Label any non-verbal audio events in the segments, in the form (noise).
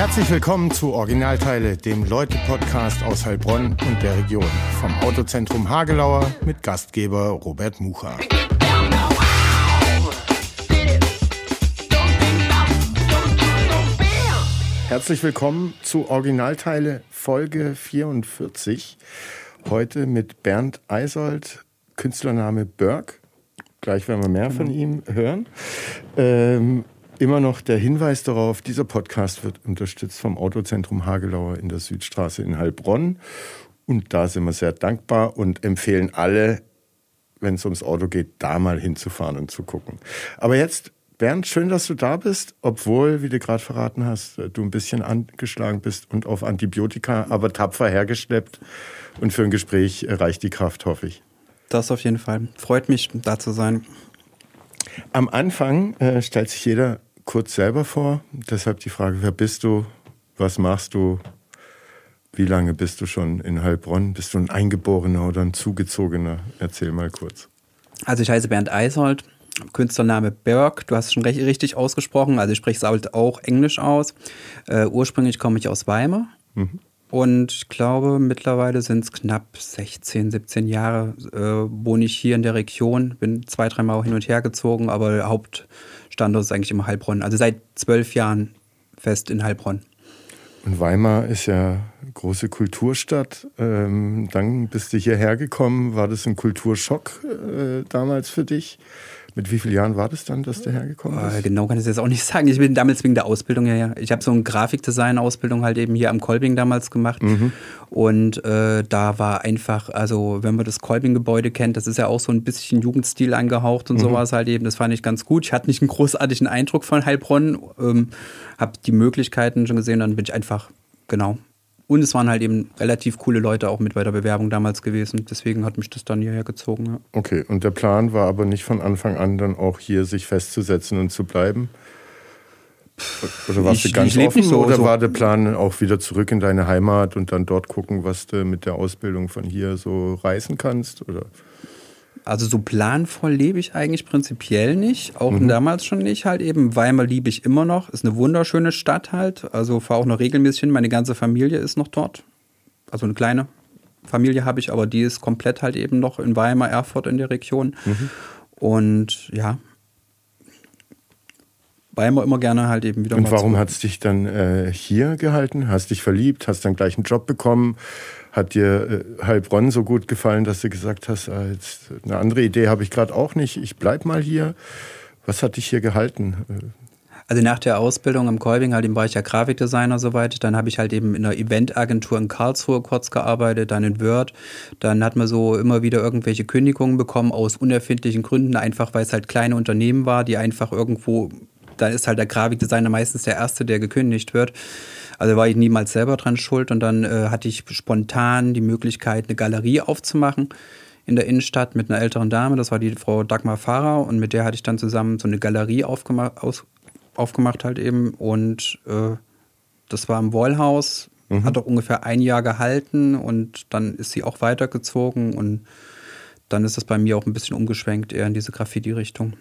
Herzlich willkommen zu Originalteile, dem Leute-Podcast aus Heilbronn und der Region. Vom Autozentrum Hagelauer mit Gastgeber Robert Mucha. Herzlich willkommen zu Originalteile Folge 44. Heute mit Bernd Eisold, Künstlername Berg. Gleich werden wir mehr von ihm hören. Ähm, immer noch der Hinweis darauf, dieser Podcast wird unterstützt vom Autozentrum Hagelauer in der Südstraße in Heilbronn. Und da sind wir sehr dankbar und empfehlen alle, wenn es ums Auto geht, da mal hinzufahren und zu gucken. Aber jetzt, Bernd, schön, dass du da bist, obwohl, wie du gerade verraten hast, du ein bisschen angeschlagen bist und auf Antibiotika, aber tapfer hergeschleppt. Und für ein Gespräch reicht die Kraft, hoffe ich. Das auf jeden Fall. Freut mich, da zu sein. Am Anfang äh, stellt sich jeder kurz selber vor. Deshalb die Frage, wer bist du? Was machst du? Wie lange bist du schon in Heilbronn? Bist du ein Eingeborener oder ein Zugezogener? Erzähl mal kurz. Also ich heiße Bernd Eisold, Künstlername Berg. Du hast es schon recht, richtig ausgesprochen. Also ich spreche es halt auch Englisch aus. Äh, ursprünglich komme ich aus Weimar. Mhm. Und ich glaube, mittlerweile sind es knapp 16, 17 Jahre, äh, wohne ich hier in der Region. Bin zwei, dreimal hin und her gezogen, aber Haupt, Standort ist eigentlich immer Heilbronn. Also seit zwölf Jahren fest in Heilbronn. Und Weimar ist ja große Kulturstadt. Ähm, dann bist du hierher gekommen. War das ein Kulturschock äh, damals für dich? Mit wie vielen Jahren war das dann, dass du hergekommen bist? Äh, genau kann ich es jetzt auch nicht (laughs) sagen. Ich bin damals wegen der Ausbildung her. Ich habe so eine Grafikdesign-Ausbildung halt eben hier am Kolbing damals gemacht. Mhm. Und äh, da war einfach, also wenn man das Kolbing-Gebäude kennt, das ist ja auch so ein bisschen Jugendstil angehaucht und mhm. sowas halt eben. Das fand ich ganz gut. Ich hatte nicht einen großartigen Eindruck von Heilbronn, ähm, habe die Möglichkeiten schon gesehen, dann bin ich einfach, genau, und es waren halt eben relativ coole Leute auch mit bei der Bewerbung damals gewesen. Deswegen hat mich das dann hierher gezogen. Ja. Okay, und der Plan war aber nicht von Anfang an dann auch hier sich festzusetzen und zu bleiben? Oder warst ich, du ganz offen so, oder so. war der Plan auch wieder zurück in deine Heimat und dann dort gucken, was du mit der Ausbildung von hier so reißen kannst? Oder? Also so planvoll lebe ich eigentlich prinzipiell nicht, auch mhm. damals schon nicht halt eben. Weimar liebe ich immer noch, ist eine wunderschöne Stadt halt, also fahre auch noch regelmäßig hin, meine ganze Familie ist noch dort. Also eine kleine Familie habe ich, aber die ist komplett halt eben noch in Weimar, Erfurt in der Region. Mhm. Und ja, Weimar immer gerne halt eben wieder. Und warum hat es dich dann äh, hier gehalten? Hast dich verliebt, hast dann gleich einen Job bekommen? Hat dir äh, Heilbronn so gut gefallen, dass du gesagt hast, ah, eine andere Idee habe ich gerade auch nicht, ich bleib mal hier. Was hat dich hier gehalten? Also nach der Ausbildung im Kolbing, halt war ich ja Grafikdesigner soweit. Dann habe ich halt eben in einer Eventagentur in Karlsruhe kurz gearbeitet, dann in Word. Dann hat man so immer wieder irgendwelche Kündigungen bekommen aus unerfindlichen Gründen, einfach weil es halt kleine Unternehmen war, die einfach irgendwo, da ist halt der Grafikdesigner meistens der Erste, der gekündigt wird. Also war ich niemals selber dran schuld und dann äh, hatte ich spontan die Möglichkeit, eine Galerie aufzumachen in der Innenstadt mit einer älteren Dame. Das war die Frau Dagmar Fahrer und mit der hatte ich dann zusammen so eine Galerie aufgemacht, aus, aufgemacht halt eben und äh, das war im Wollhaus. Mhm. Hat auch ungefähr ein Jahr gehalten und dann ist sie auch weitergezogen und dann ist das bei mir auch ein bisschen umgeschwenkt, eher in diese Graffiti-Richtung.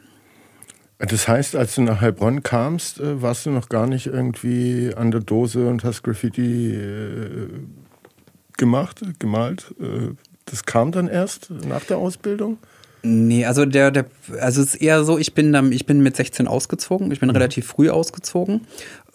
Das heißt, als du nach Heilbronn kamst, äh, warst du noch gar nicht irgendwie an der Dose und hast Graffiti äh, gemacht, gemalt. Äh, das kam dann erst nach der Ausbildung? Nee, also der, der, also es ist eher so, ich bin dann, ich bin mit 16 ausgezogen, ich bin mhm. relativ früh ausgezogen,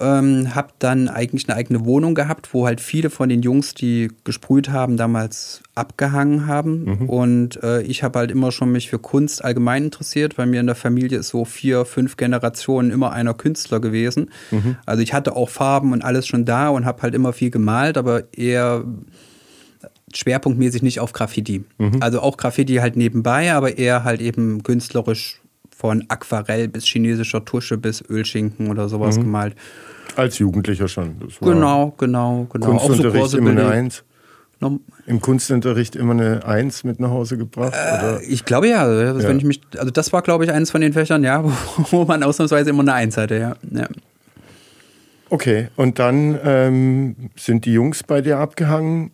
ähm, habe dann eigentlich eine eigene Wohnung gehabt, wo halt viele von den Jungs, die gesprüht haben, damals abgehangen haben. Mhm. Und äh, ich habe halt immer schon mich für Kunst allgemein interessiert, weil mir in der Familie ist so vier, fünf Generationen immer einer Künstler gewesen. Mhm. Also ich hatte auch Farben und alles schon da und habe halt immer viel gemalt, aber eher schwerpunktmäßig nicht auf Graffiti. Mhm. Also auch Graffiti halt nebenbei, aber eher halt eben künstlerisch von Aquarell bis chinesischer Tusche bis Ölschinken oder sowas mhm. gemalt. Als Jugendlicher schon. genau, genau, genau. Kunstunterricht so immer eine Eins. Im Kunstunterricht immer eine Eins mit nach Hause gebracht? Äh, ich glaube ja. Also, ja. Wenn ich mich, also das war, glaube ich, eines von den Fächern, ja, (laughs) wo, wo man ausnahmsweise immer eine Eins hatte, ja. ja. Okay, und dann ähm, sind die Jungs bei dir abgehangen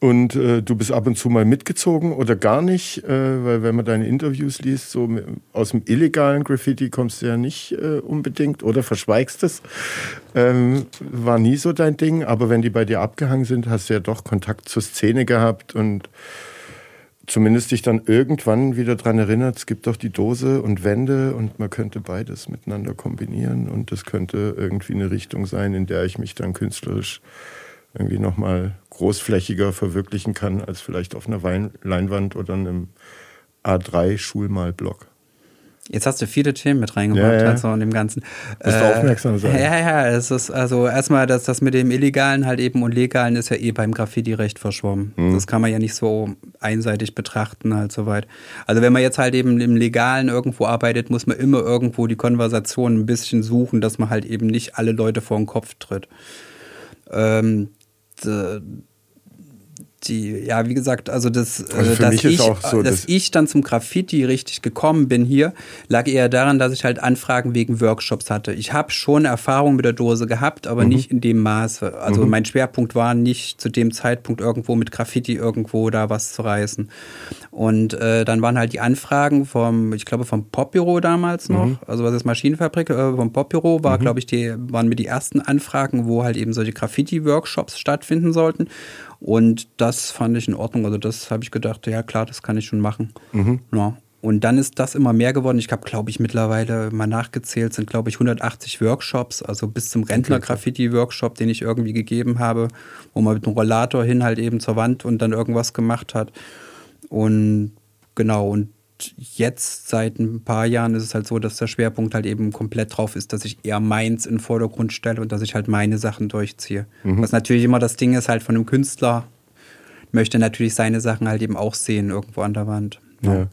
Und äh, du bist ab und zu mal mitgezogen oder gar nicht, äh, weil wenn man deine Interviews liest, so aus dem illegalen Graffiti kommst du ja nicht äh, unbedingt oder verschweigst es. Ähm, war nie so dein Ding, aber wenn die bei dir abgehangen sind, hast du ja doch Kontakt zur Szene gehabt und zumindest dich dann irgendwann wieder daran erinnert, es gibt doch die Dose und Wände und man könnte beides miteinander kombinieren und das könnte irgendwie eine Richtung sein, in der ich mich dann künstlerisch irgendwie nochmal großflächiger verwirklichen kann als vielleicht auf einer Wein Leinwand oder einem A3-Schulmalblock. Jetzt hast du viele Themen mit reingebracht, ja, ja. also in dem Ganzen. Musst äh, aufmerksam sein. Ja, ja, es ist also erstmal, dass das mit dem Illegalen halt eben und Legalen ist ja eh beim Graffiti recht verschwommen. Mhm. Das kann man ja nicht so einseitig betrachten, halt soweit. Also wenn man jetzt halt eben im Legalen irgendwo arbeitet, muss man immer irgendwo die Konversation ein bisschen suchen, dass man halt eben nicht alle Leute vor den Kopf tritt. Ähm, the die, ja, wie gesagt, also das, also äh, dass, ich, so, dass, dass, ich dann zum Graffiti richtig gekommen bin hier, lag eher daran, dass ich halt Anfragen wegen Workshops hatte. Ich habe schon Erfahrung mit der Dose gehabt, aber mhm. nicht in dem Maße. Also mhm. mein Schwerpunkt war nicht zu dem Zeitpunkt irgendwo mit Graffiti irgendwo da was zu reißen. Und äh, dann waren halt die Anfragen vom, ich glaube, vom Popbüro damals noch, mhm. also was ist Maschinenfabrik, äh, vom Popbüro war, mhm. glaube ich, die, waren mir die ersten Anfragen, wo halt eben solche Graffiti-Workshops stattfinden sollten. Und das fand ich in Ordnung. Also das habe ich gedacht, ja klar, das kann ich schon machen. Mhm. Ja. Und dann ist das immer mehr geworden. Ich habe, glaube ich, mittlerweile mal nachgezählt, sind, glaube ich, 180 Workshops, also bis zum Rentner-Graffiti-Workshop, den ich irgendwie gegeben habe, wo man mit einem Rollator hin halt eben zur Wand und dann irgendwas gemacht hat. Und genau, und jetzt seit ein paar Jahren ist es halt so, dass der Schwerpunkt halt eben komplett drauf ist, dass ich eher meins in den Vordergrund stelle und dass ich halt meine Sachen durchziehe. Mhm. Was natürlich immer das Ding ist halt von einem Künstler, möchte natürlich seine Sachen halt eben auch sehen irgendwo an der Wand. Ja. ja.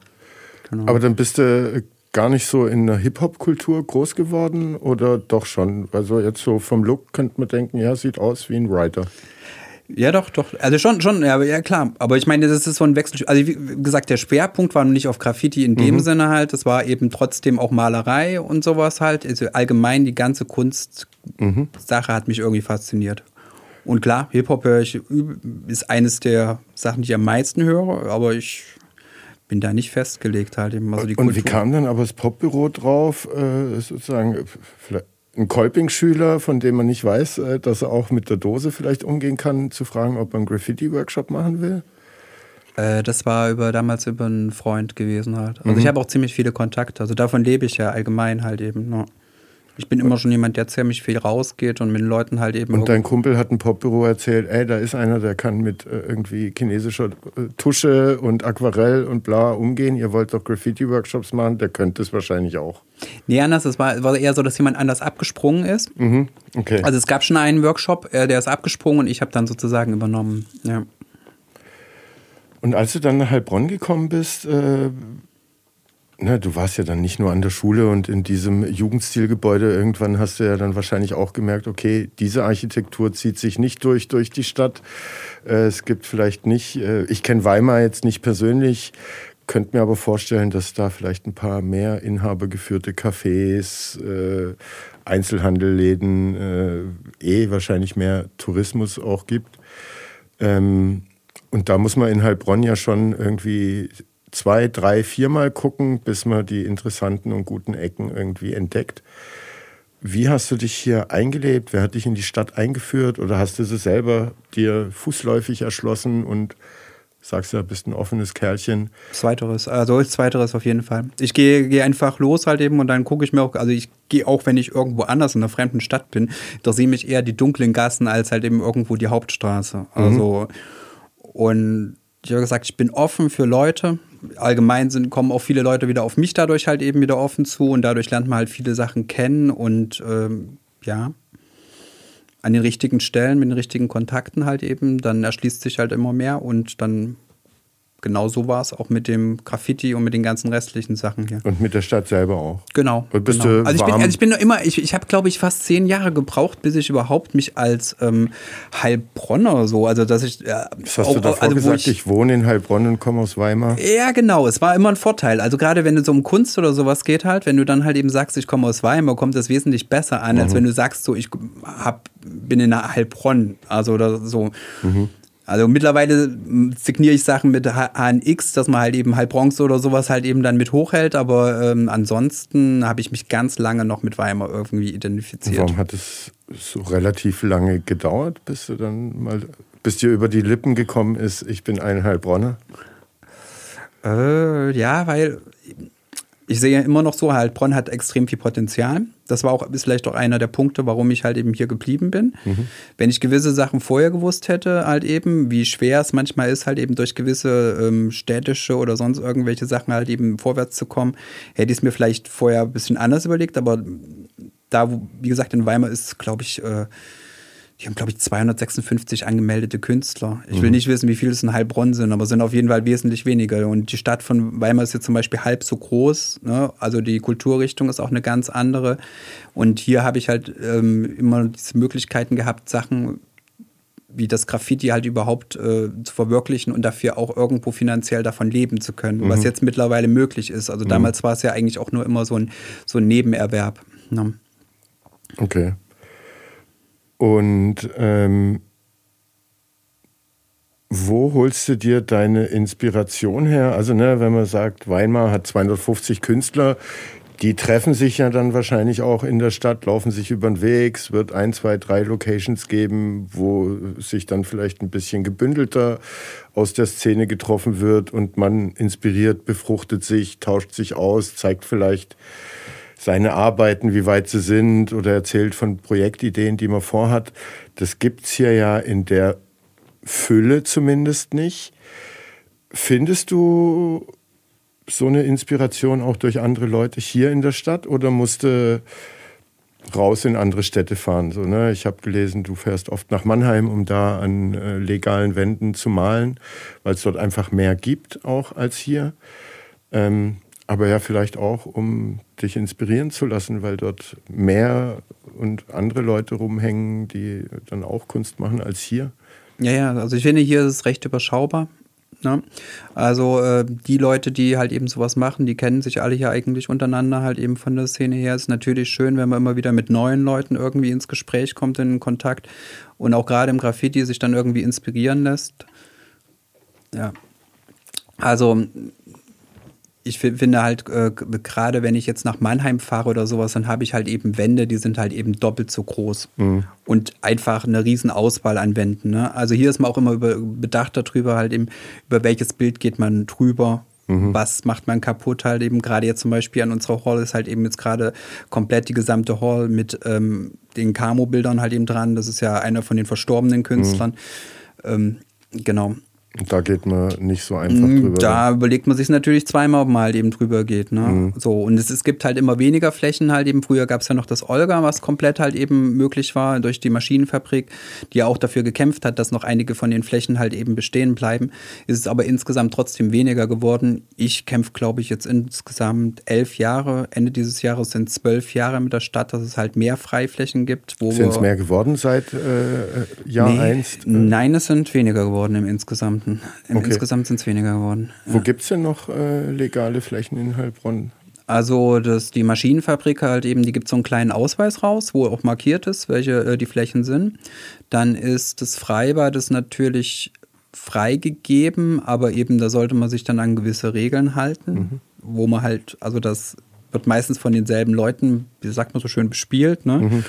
Genau. Aber dann bist du gar nicht so in der Hip-Hop-Kultur groß geworden oder doch schon? Also jetzt so vom Look könnte man denken, ja, sieht aus wie ein Writer. Ja, doch, doch. Also schon, schon, ja, ja klar. Aber ich meine, das ist so ein Wechsel. Also wie gesagt, der Schwerpunkt war nicht auf Graffiti in dem mhm. Sinne halt. Es war eben trotzdem auch Malerei und sowas halt. Also allgemein die ganze Kunstsache mhm. hat mich irgendwie fasziniert. Und klar, Hip-Hop höre ich, ist eines der Sachen, die ich am meisten höre, aber ich bin da nicht festgelegt halt. Eben. Also die und wie kam dann aber das Popbüro drauf, äh, sozusagen, vielleicht ein Kolping-Schüler, von dem man nicht weiß, äh, dass er auch mit der Dose vielleicht umgehen kann, zu fragen, ob er einen Graffiti-Workshop machen will? Äh, das war über damals über einen Freund gewesen halt. Also mhm. ich habe auch ziemlich viele Kontakte. Also davon lebe ich ja allgemein halt eben. Ne? Ich bin immer schon jemand, der ziemlich viel rausgeht und mit den Leuten halt eben. Und dein Kumpel hat ein Popbüro erzählt, ey, da ist einer, der kann mit äh, irgendwie chinesischer äh, Tusche und Aquarell und bla umgehen. Ihr wollt doch Graffiti-Workshops machen, der könnte es wahrscheinlich auch. Nee, anders. Es war, war eher so, dass jemand anders abgesprungen ist. Mhm. Okay. Also es gab schon einen Workshop, äh, der ist abgesprungen und ich habe dann sozusagen übernommen. Ja. Und als du dann nach Heilbronn gekommen bist, äh, na, du warst ja dann nicht nur an der Schule und in diesem Jugendstilgebäude. Irgendwann hast du ja dann wahrscheinlich auch gemerkt, okay, diese Architektur zieht sich nicht durch durch die Stadt. Äh, es gibt vielleicht nicht, äh, ich kenne Weimar jetzt nicht persönlich, könnte mir aber vorstellen, dass da vielleicht ein paar mehr inhabergeführte Cafés, äh, Einzelhandelläden, eh wahrscheinlich mehr Tourismus auch gibt. Ähm, und da muss man in Heilbronn ja schon irgendwie zwei, drei, viermal gucken, bis man die interessanten und guten Ecken irgendwie entdeckt. Wie hast du dich hier eingelebt? Wer hat dich in die Stadt eingeführt? Oder hast du sie selber dir fußläufig erschlossen und sagst du, bist ein offenes Kerlchen? Zweiteres, also zweiteres auf jeden Fall. Ich gehe geh einfach los halt eben und dann gucke ich mir auch, also ich gehe auch, wenn ich irgendwo anders in einer fremden Stadt bin, da sehe mich eher die dunklen Gassen als halt eben irgendwo die Hauptstraße. Also mhm. und ich habe gesagt, ich bin offen für Leute, allgemein sind, kommen auch viele Leute wieder auf mich dadurch halt eben wieder offen zu und dadurch lernt man halt viele Sachen kennen und ähm, ja, an den richtigen Stellen, mit den richtigen Kontakten halt eben, dann erschließt sich halt immer mehr und dann genau so war es auch mit dem Graffiti und mit den ganzen restlichen Sachen hier. Und mit der Stadt selber auch. Genau. Und bist genau. du also, ich bin, also ich bin noch immer, ich, ich habe glaube ich fast zehn Jahre gebraucht, bis ich überhaupt mich als ähm, Heilbronner so, also dass ich. Äh, Was hast auch, du davor also, gesagt? Ich, ich, wohne in Heilbronn und komme aus Weimar. Ja, genau. Es war immer ein Vorteil. Also gerade wenn es um Kunst oder sowas geht halt, wenn du dann halt eben sagst, ich komme aus Weimar, kommt das wesentlich besser an, mhm. als wenn du sagst, so ich hab, bin in Heilbronn, also oder so. Mhm. Also mittlerweile signiere ich Sachen mit HNX, dass man halt eben halb Bronze oder sowas halt eben dann mit hochhält, aber ähm, ansonsten habe ich mich ganz lange noch mit Weimar irgendwie identifiziert. Warum hat es so relativ lange gedauert, bis du dann mal, bis dir über die Lippen gekommen ist, ich bin ein Heilbronner? Äh, ja, weil ich sehe immer noch so, Heilbronn hat extrem viel Potenzial. Das war auch ist vielleicht auch einer der Punkte, warum ich halt eben hier geblieben bin. Mhm. Wenn ich gewisse Sachen vorher gewusst hätte, halt eben, wie schwer es manchmal ist, halt eben durch gewisse ähm, städtische oder sonst irgendwelche Sachen halt eben vorwärts zu kommen, hätte ich es mir vielleicht vorher ein bisschen anders überlegt. Aber da, wie gesagt, in Weimar ist, glaube ich, äh, die haben, glaube ich, 256 angemeldete Künstler. Ich will mhm. nicht wissen, wie viele es in Heilbronn sind, aber es sind auf jeden Fall wesentlich weniger. Und die Stadt von Weimar ist jetzt zum Beispiel halb so groß. Ne? Also die Kulturrichtung ist auch eine ganz andere. Und hier habe ich halt ähm, immer diese Möglichkeiten gehabt, Sachen wie das Graffiti halt überhaupt äh, zu verwirklichen und dafür auch irgendwo finanziell davon leben zu können, mhm. was jetzt mittlerweile möglich ist. Also mhm. damals war es ja eigentlich auch nur immer so ein, so ein Nebenerwerb. Ne? Okay. Und ähm, wo holst du dir deine Inspiration her? Also, ne, wenn man sagt, Weimar hat 250 Künstler, die treffen sich ja dann wahrscheinlich auch in der Stadt, laufen sich über den Weg. Es wird ein, zwei, drei Locations geben, wo sich dann vielleicht ein bisschen gebündelter aus der Szene getroffen wird und man inspiriert, befruchtet sich, tauscht sich aus, zeigt vielleicht seine Arbeiten, wie weit sie sind oder erzählt von Projektideen, die man vorhat. Das gibt's hier ja in der Fülle zumindest nicht. Findest du so eine Inspiration auch durch andere Leute hier in der Stadt oder musste raus in andere Städte fahren? So, ne? Ich habe gelesen, du fährst oft nach Mannheim, um da an äh, legalen Wänden zu malen, weil es dort einfach mehr gibt auch als hier. Ähm, aber ja, vielleicht auch, um dich inspirieren zu lassen, weil dort mehr und andere Leute rumhängen, die dann auch Kunst machen als hier. Ja, ja, also ich finde, hier ist es recht überschaubar. Ne? Also äh, die Leute, die halt eben sowas machen, die kennen sich alle hier eigentlich untereinander halt eben von der Szene her. Ist natürlich schön, wenn man immer wieder mit neuen Leuten irgendwie ins Gespräch kommt, in Kontakt und auch gerade im Graffiti sich dann irgendwie inspirieren lässt. Ja. Also ich finde halt, äh, gerade wenn ich jetzt nach Mannheim fahre oder sowas, dann habe ich halt eben Wände, die sind halt eben doppelt so groß. Mhm. Und einfach eine riesen Auswahl an Wänden. Ne? Also hier ist man auch immer über, bedacht darüber, halt eben, über welches Bild geht man drüber. Mhm. Was macht man kaputt halt eben gerade jetzt zum Beispiel an unserer Hall ist halt eben jetzt gerade komplett die gesamte Hall mit ähm, den Camo-Bildern halt eben dran. Das ist ja einer von den verstorbenen Künstlern. Mhm. Ähm, genau. Da geht man nicht so einfach mm, drüber. Da überlegt man sich natürlich zweimal, ob man halt eben drüber geht. Ne? Mhm. So, und es, es gibt halt immer weniger Flächen halt eben. Früher gab es ja noch das Olga, was komplett halt eben möglich war durch die Maschinenfabrik, die auch dafür gekämpft hat, dass noch einige von den Flächen halt eben bestehen bleiben. Ist es aber insgesamt trotzdem weniger geworden. Ich kämpfe, glaube ich, jetzt insgesamt elf Jahre. Ende dieses Jahres sind zwölf Jahre mit der Stadt, dass es halt mehr Freiflächen gibt. Sind es mehr geworden seit äh, Jahr nee, 1? Nein, es sind weniger geworden im Insgesamt. Stunden. Im okay. Insgesamt sind es weniger geworden. Wo gibt es denn noch äh, legale Flächen in Heilbronn? Also das, die Maschinenfabrik halt eben, die gibt so einen kleinen Ausweis raus, wo auch markiert ist, welche äh, die Flächen sind. Dann ist das Freibad das natürlich freigegeben, aber eben da sollte man sich dann an gewisse Regeln halten, mhm. wo man halt, also das wird meistens von denselben Leuten, wie sagt man so schön, bespielt. Ne? Mhm.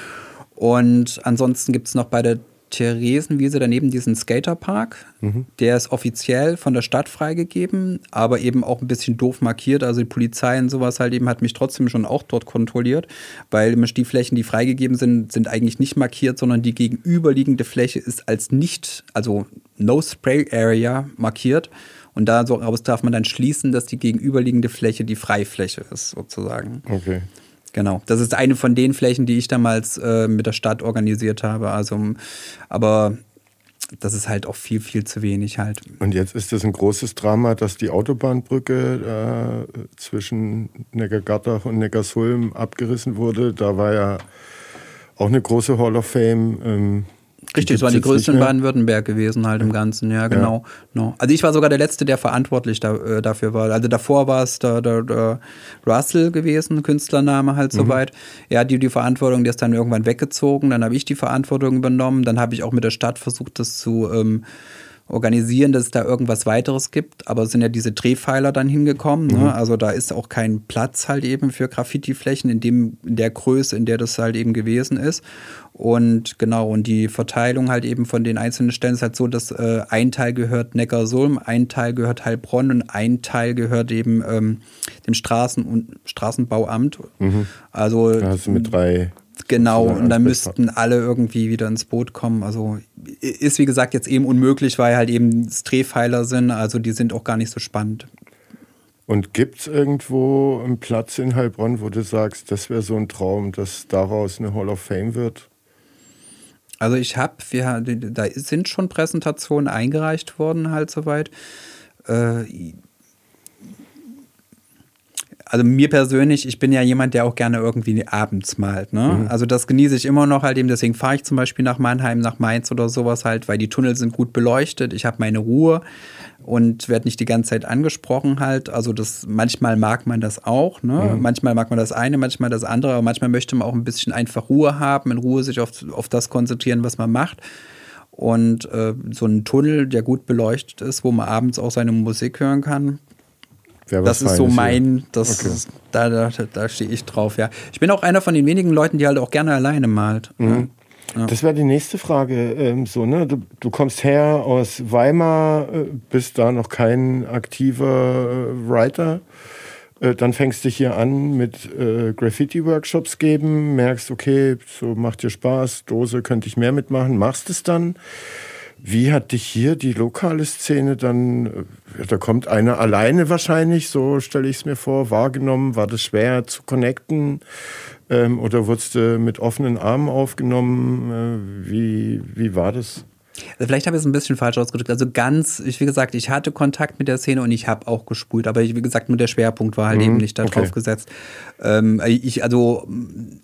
Und ansonsten gibt es noch bei der Theresienwiese daneben diesen Skaterpark. Mhm. Der ist offiziell von der Stadt freigegeben, aber eben auch ein bisschen doof markiert. Also die Polizei und sowas halt eben hat mich trotzdem schon auch dort kontrolliert, weil die Flächen, die freigegeben sind, sind eigentlich nicht markiert, sondern die gegenüberliegende Fläche ist als nicht, also No Spray Area markiert. Und daraus darf man dann schließen, dass die gegenüberliegende Fläche die Freifläche ist, sozusagen. Okay. Genau, das ist eine von den Flächen, die ich damals äh, mit der Stadt organisiert habe. Also, aber das ist halt auch viel, viel zu wenig halt. Und jetzt ist das ein großes Drama, dass die Autobahnbrücke äh, zwischen Neckargattach und Neckarsulm abgerissen wurde. Da war ja auch eine große Hall of Fame. Ähm, Richtig, es war die größte in Baden-Württemberg gewesen, halt im Ganzen, ja, genau. Ja. No. Also ich war sogar der Letzte, der verantwortlich da, äh, dafür war. Also davor war es der, der, der Russell gewesen, Künstlername halt mhm. soweit. Er hat die, die Verantwortung, der ist dann irgendwann weggezogen, dann habe ich die Verantwortung übernommen, dann habe ich auch mit der Stadt versucht, das zu ähm, organisieren, dass es da irgendwas weiteres gibt. Aber es sind ja diese Drehpfeiler dann hingekommen. Ne? Mhm. Also da ist auch kein Platz halt eben für Graffiti-Flächen in, dem, in der Größe, in der das halt eben gewesen ist. Und genau, und die Verteilung halt eben von den einzelnen Stellen ist halt so, dass äh, ein Teil gehört Neckarsulm, ein Teil gehört Heilbronn und ein Teil gehört eben ähm, dem Straßen- und Straßenbauamt. Mhm. Also also mit drei Genau, und dann müssten alle irgendwie wieder ins Boot kommen. Also ist wie gesagt jetzt eben unmöglich, weil halt eben Drehpfeiler sind, also die sind auch gar nicht so spannend. Und gibt es irgendwo einen Platz in Heilbronn, wo du sagst, das wäre so ein Traum, dass daraus eine Hall of Fame wird? Also ich habe, da sind schon Präsentationen eingereicht worden halt soweit. Äh, also mir persönlich, ich bin ja jemand, der auch gerne irgendwie abends malt. Ne? Mhm. Also das genieße ich immer noch halt eben. Deswegen fahre ich zum Beispiel nach Mannheim, nach Mainz oder sowas halt, weil die Tunnel sind gut beleuchtet. Ich habe meine Ruhe und werde nicht die ganze Zeit angesprochen halt. Also das manchmal mag man das auch. Ne? Mhm. Manchmal mag man das eine, manchmal das andere. Aber manchmal möchte man auch ein bisschen einfach Ruhe haben, in Ruhe sich auf, auf das konzentrieren, was man macht. Und äh, so ein Tunnel, der gut beleuchtet ist, wo man abends auch seine Musik hören kann, das ist so mein, das okay. ist, da, da, da stehe ich drauf, ja. Ich bin auch einer von den wenigen Leuten, die halt auch gerne alleine malt. Mhm. Ja. Das wäre die nächste Frage. Ähm, so, ne? Du, du, kommst her aus Weimar, äh, bist da noch kein aktiver äh, Writer. Äh, dann fängst du hier an mit äh, Graffiti-Workshops geben, merkst, okay, so macht dir Spaß, Dose könnte ich mehr mitmachen, machst es dann. Wie hat dich hier die lokale Szene dann, äh, da kommt einer alleine wahrscheinlich, so stelle ich es mir vor, wahrgenommen? War das schwer zu connecten? Ähm, oder wurdest du mit offenen Armen aufgenommen? Äh, wie, wie war das? Also vielleicht habe ich es ein bisschen falsch ausgedrückt. Also ganz, ich, wie gesagt, ich hatte Kontakt mit der Szene und ich habe auch gespult, aber ich, wie gesagt, nur der Schwerpunkt war halt mhm, eben nicht darauf okay. gesetzt. Ähm, ich, also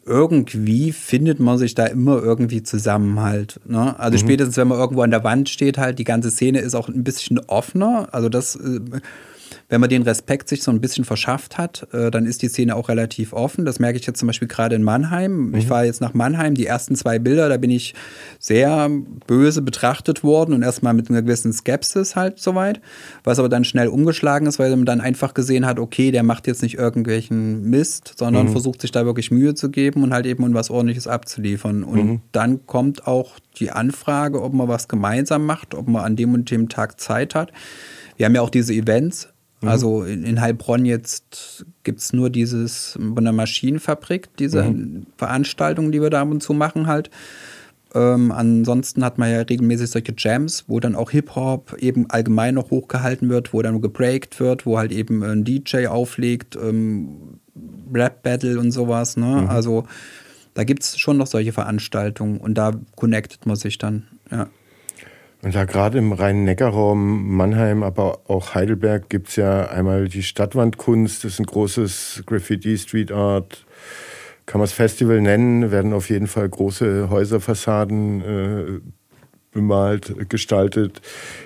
irgendwie findet man sich da immer irgendwie zusammen halt. Ne? Also mhm. spätestens, wenn man irgendwo an der Wand steht, halt, die ganze Szene ist auch ein bisschen offener. Also das äh, wenn man den Respekt sich so ein bisschen verschafft hat, äh, dann ist die Szene auch relativ offen. Das merke ich jetzt zum Beispiel gerade in Mannheim. Mhm. Ich fahre jetzt nach Mannheim, die ersten zwei Bilder, da bin ich sehr böse betrachtet worden und erstmal mit einer gewissen Skepsis halt soweit, was aber dann schnell umgeschlagen ist, weil man dann einfach gesehen hat, okay, der macht jetzt nicht irgendwelchen Mist, sondern mhm. versucht sich da wirklich Mühe zu geben und halt eben was ordentliches abzuliefern. Und mhm. dann kommt auch die Anfrage, ob man was gemeinsam macht, ob man an dem und dem Tag Zeit hat. Wir haben ja auch diese Events, Mhm. Also in, in, Heilbronn jetzt gibt es nur dieses von der Maschinenfabrik, diese mhm. Veranstaltungen, die wir da ab und zu machen halt. Ähm, ansonsten hat man ja regelmäßig solche Jams, wo dann auch Hip-Hop eben allgemein noch hochgehalten wird, wo dann gebreakt wird, wo halt eben ein DJ auflegt, ähm, Rap-Battle und sowas. Ne? Mhm. Also da gibt es schon noch solche Veranstaltungen und da connectet man sich dann. Ja. Und da gerade im Rhein-Neckar-Raum, Mannheim, aber auch Heidelberg gibt es ja einmal die Stadtwandkunst, das ist ein großes Graffiti, Street Art, kann man es Festival nennen, werden auf jeden Fall große Häuserfassaden äh, bemalt, gestaltet.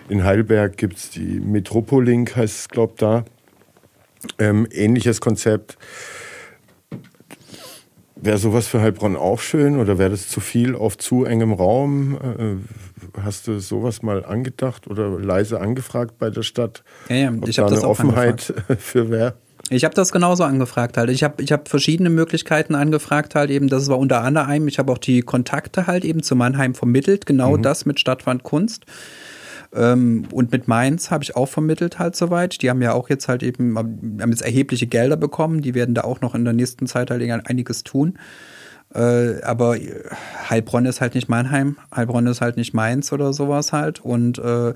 In Heidelberg gibt es die Metropoliink, heißt es, glaube ich, da. Ähm, ähnliches Konzept. Wäre sowas für Heilbronn auch schön oder wäre das zu viel auf zu engem Raum? Äh, hast du sowas mal angedacht oder leise angefragt bei der Stadt? Ja, ja, ich habe das eine Offenheit angefragt. (laughs) für wer? Ich habe das genauso angefragt halt. Ich habe ich hab verschiedene Möglichkeiten angefragt halt eben. Das war unter anderem, ich habe auch die Kontakte halt eben zu Mannheim vermittelt, genau mhm. das mit Stadtwand Kunst. Ähm, und mit Mainz habe ich auch vermittelt halt soweit. Die haben ja auch jetzt halt eben, haben jetzt erhebliche Gelder bekommen. Die werden da auch noch in der nächsten Zeit halt einiges tun. Äh, aber Heilbronn ist halt nicht Mannheim, Heilbronn ist halt nicht Mainz oder sowas halt. Und äh,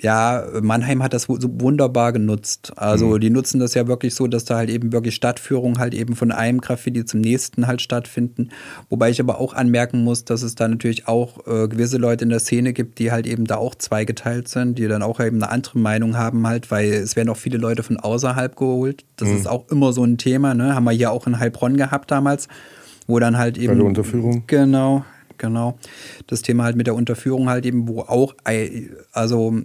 ja, Mannheim hat das so wunderbar genutzt. Also mhm. die nutzen das ja wirklich so, dass da halt eben wirklich Stadtführungen halt eben von einem Graffiti zum nächsten halt stattfinden. Wobei ich aber auch anmerken muss, dass es da natürlich auch äh, gewisse Leute in der Szene gibt, die halt eben da auch zweigeteilt sind, die dann auch eben eine andere Meinung haben halt, weil es werden auch viele Leute von außerhalb geholt. Das mhm. ist auch immer so ein Thema, ne? Haben wir hier auch in Heilbronn gehabt damals, wo dann halt eben. Bei der Unterführung. Genau, genau. Das Thema halt mit der Unterführung halt eben, wo auch, also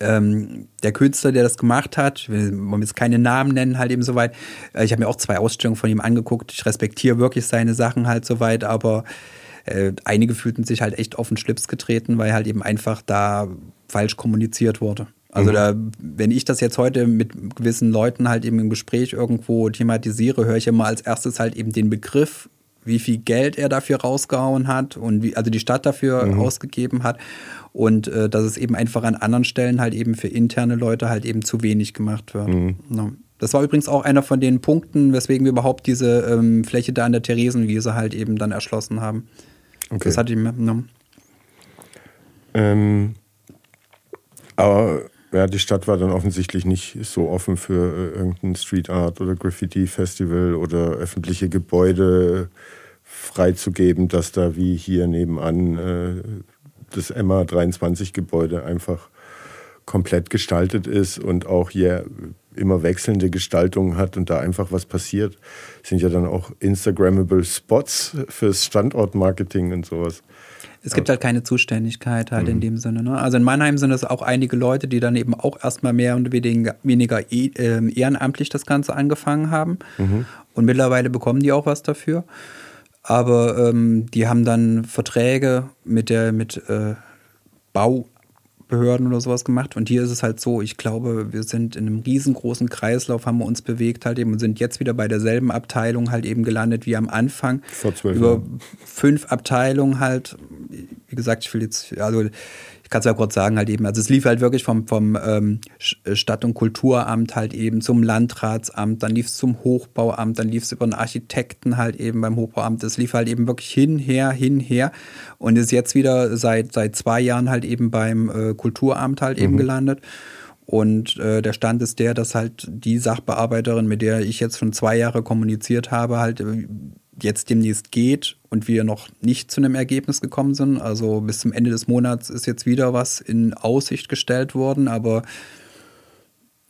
ähm, der Künstler, der das gemacht hat, ich will jetzt keine Namen nennen, halt eben soweit. Äh, ich habe mir auch zwei Ausstellungen von ihm angeguckt. Ich respektiere wirklich seine Sachen halt soweit, aber äh, einige fühlten sich halt echt auf den Schlips getreten, weil halt eben einfach da falsch kommuniziert wurde. Also mhm. da, wenn ich das jetzt heute mit gewissen Leuten halt eben im Gespräch irgendwo thematisiere, höre ich immer als erstes halt eben den Begriff, wie viel Geld er dafür rausgehauen hat und wie, also die Stadt dafür mhm. ausgegeben hat und äh, dass es eben einfach an anderen Stellen halt eben für interne Leute halt eben zu wenig gemacht wird. Mhm. Ja. Das war übrigens auch einer von den Punkten, weswegen wir überhaupt diese ähm, Fläche da an der Theresienwiese halt eben dann erschlossen haben. Okay. Das hatte ich mir. Ne? Ähm, aber ja, die Stadt war dann offensichtlich nicht so offen für äh, irgendein Street Art oder Graffiti Festival oder öffentliche Gebäude freizugeben, dass da wie hier nebenan äh, das Emma 23 Gebäude einfach komplett gestaltet ist und auch hier immer wechselnde Gestaltungen hat und da einfach was passiert. Sind ja dann auch Instagrammable Spots fürs Standortmarketing und sowas. Es gibt halt keine Zuständigkeit halt mhm. in dem Sinne. Ne? Also in Mannheim sind es auch einige Leute, die dann eben auch erstmal mehr und weniger e, äh, ehrenamtlich das Ganze angefangen haben. Mhm. Und mittlerweile bekommen die auch was dafür. Aber ähm, die haben dann Verträge mit der mit äh, Bau Behörden oder sowas gemacht. Und hier ist es halt so, ich glaube, wir sind in einem riesengroßen Kreislauf, haben wir uns bewegt halt eben und sind jetzt wieder bei derselben Abteilung halt eben gelandet wie am Anfang. Vor zwölf Über fünf Abteilungen halt. Wie gesagt, ich will jetzt, also ich kann es ja kurz sagen, halt eben, also es lief halt wirklich vom, vom ähm, äh, Stadt- und Kulturamt halt eben zum Landratsamt, dann lief es zum Hochbauamt, dann lief es über einen Architekten halt eben beim Hochbauamt. Es lief halt eben wirklich hinher, hinher und ist jetzt wieder seit, seit zwei Jahren halt eben beim äh, Kulturamt halt mhm. eben gelandet. Und äh, der Stand ist der, dass halt die Sachbearbeiterin, mit der ich jetzt schon zwei Jahre kommuniziert habe, halt äh, jetzt demnächst geht und wir noch nicht zu einem Ergebnis gekommen sind. Also bis zum Ende des Monats ist jetzt wieder was in Aussicht gestellt worden, aber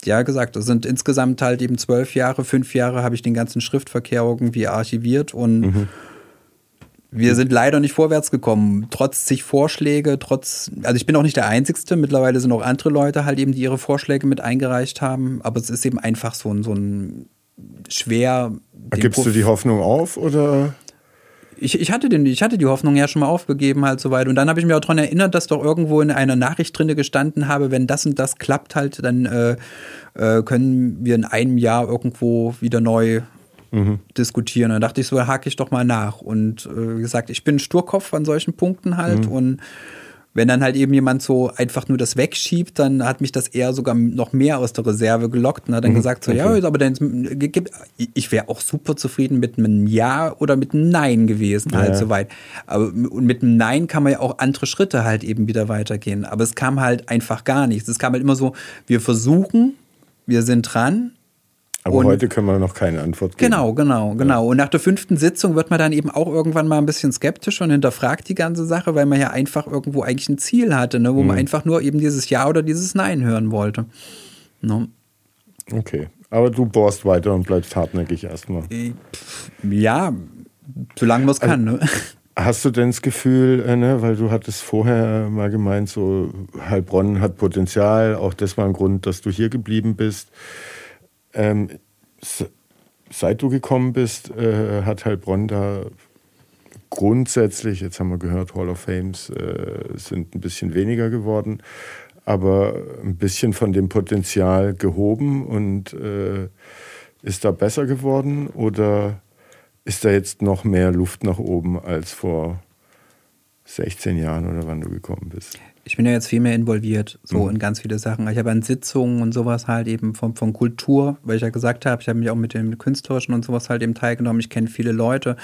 ja gesagt, das sind insgesamt halt eben zwölf Jahre, fünf Jahre habe ich den ganzen Schriftverkehr irgendwie archiviert und mhm. wir sind leider nicht vorwärts gekommen. Trotz sich Vorschläge, trotz, also ich bin auch nicht der Einzige, mittlerweile sind auch andere Leute halt eben, die ihre Vorschläge mit eingereicht haben, aber es ist eben einfach so ein, so ein schwer. Gibst du die Hoffnung auf oder? Ich, ich, hatte den, ich hatte die Hoffnung ja schon mal aufgegeben halt soweit. Und dann habe ich mir auch daran erinnert, dass doch irgendwo in einer Nachricht drinne gestanden habe, wenn das und das klappt halt, dann äh, äh, können wir in einem Jahr irgendwo wieder neu mhm. diskutieren. Dann dachte ich so, hake ich doch mal nach. Und äh, gesagt, ich bin Sturkopf an solchen Punkten halt mhm. und wenn dann halt eben jemand so einfach nur das wegschiebt, dann hat mich das eher sogar noch mehr aus der Reserve gelockt und hat dann mhm, gesagt so, okay. ja, aber dann ich wäre auch super zufrieden mit einem Ja oder mit einem Nein gewesen, halt ja. soweit. Aber mit einem Nein kann man ja auch andere Schritte halt eben wieder weitergehen. Aber es kam halt einfach gar nichts. Es kam halt immer so, wir versuchen, wir sind dran, aber und heute können wir noch keine Antwort geben. Genau, genau, genau. Und nach der fünften Sitzung wird man dann eben auch irgendwann mal ein bisschen skeptisch und hinterfragt die ganze Sache, weil man ja einfach irgendwo eigentlich ein Ziel hatte, ne, wo mhm. man einfach nur eben dieses Ja oder dieses Nein hören wollte. No. Okay, aber du bohrst weiter und bleibst hartnäckig erstmal. Äh, ja, solange man es kann. Also, ne? (laughs) Hast du denn das Gefühl, äh, ne, weil du hattest vorher mal gemeint, so Heilbronn hat Potenzial, auch das war ein Grund, dass du hier geblieben bist. Ähm, seit du gekommen bist, äh, hat Heilbronn da grundsätzlich, jetzt haben wir gehört, Hall of Fames äh, sind ein bisschen weniger geworden, aber ein bisschen von dem Potenzial gehoben und äh, ist da besser geworden oder ist da jetzt noch mehr Luft nach oben als vor 16 Jahren oder wann du gekommen bist? Ich bin ja jetzt viel mehr involviert, so mhm. in ganz viele Sachen. Ich habe an Sitzungen und sowas halt eben von, von Kultur, weil ich ja gesagt habe, ich habe mich auch mit dem Künstlerischen und sowas halt eben teilgenommen. Ich kenne viele Leute.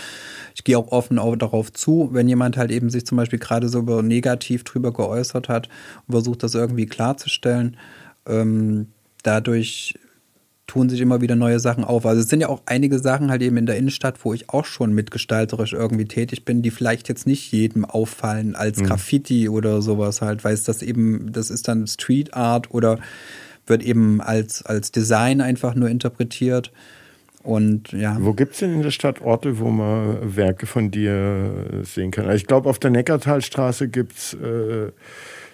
Ich gehe auch offen auch darauf zu, wenn jemand halt eben sich zum Beispiel gerade so negativ drüber geäußert hat und versucht, das irgendwie klarzustellen. Ähm, dadurch tun sich immer wieder neue Sachen auf. Also es sind ja auch einige Sachen halt eben in der Innenstadt, wo ich auch schon mitgestalterisch irgendwie tätig bin, die vielleicht jetzt nicht jedem auffallen als mhm. Graffiti oder sowas halt, weil es das eben, das ist dann Street Art oder wird eben als, als Design einfach nur interpretiert. Und ja. Wo gibt es denn in der Stadt Orte, wo man Werke von dir sehen kann? Also ich glaube, auf der Neckartalstraße gibt es äh,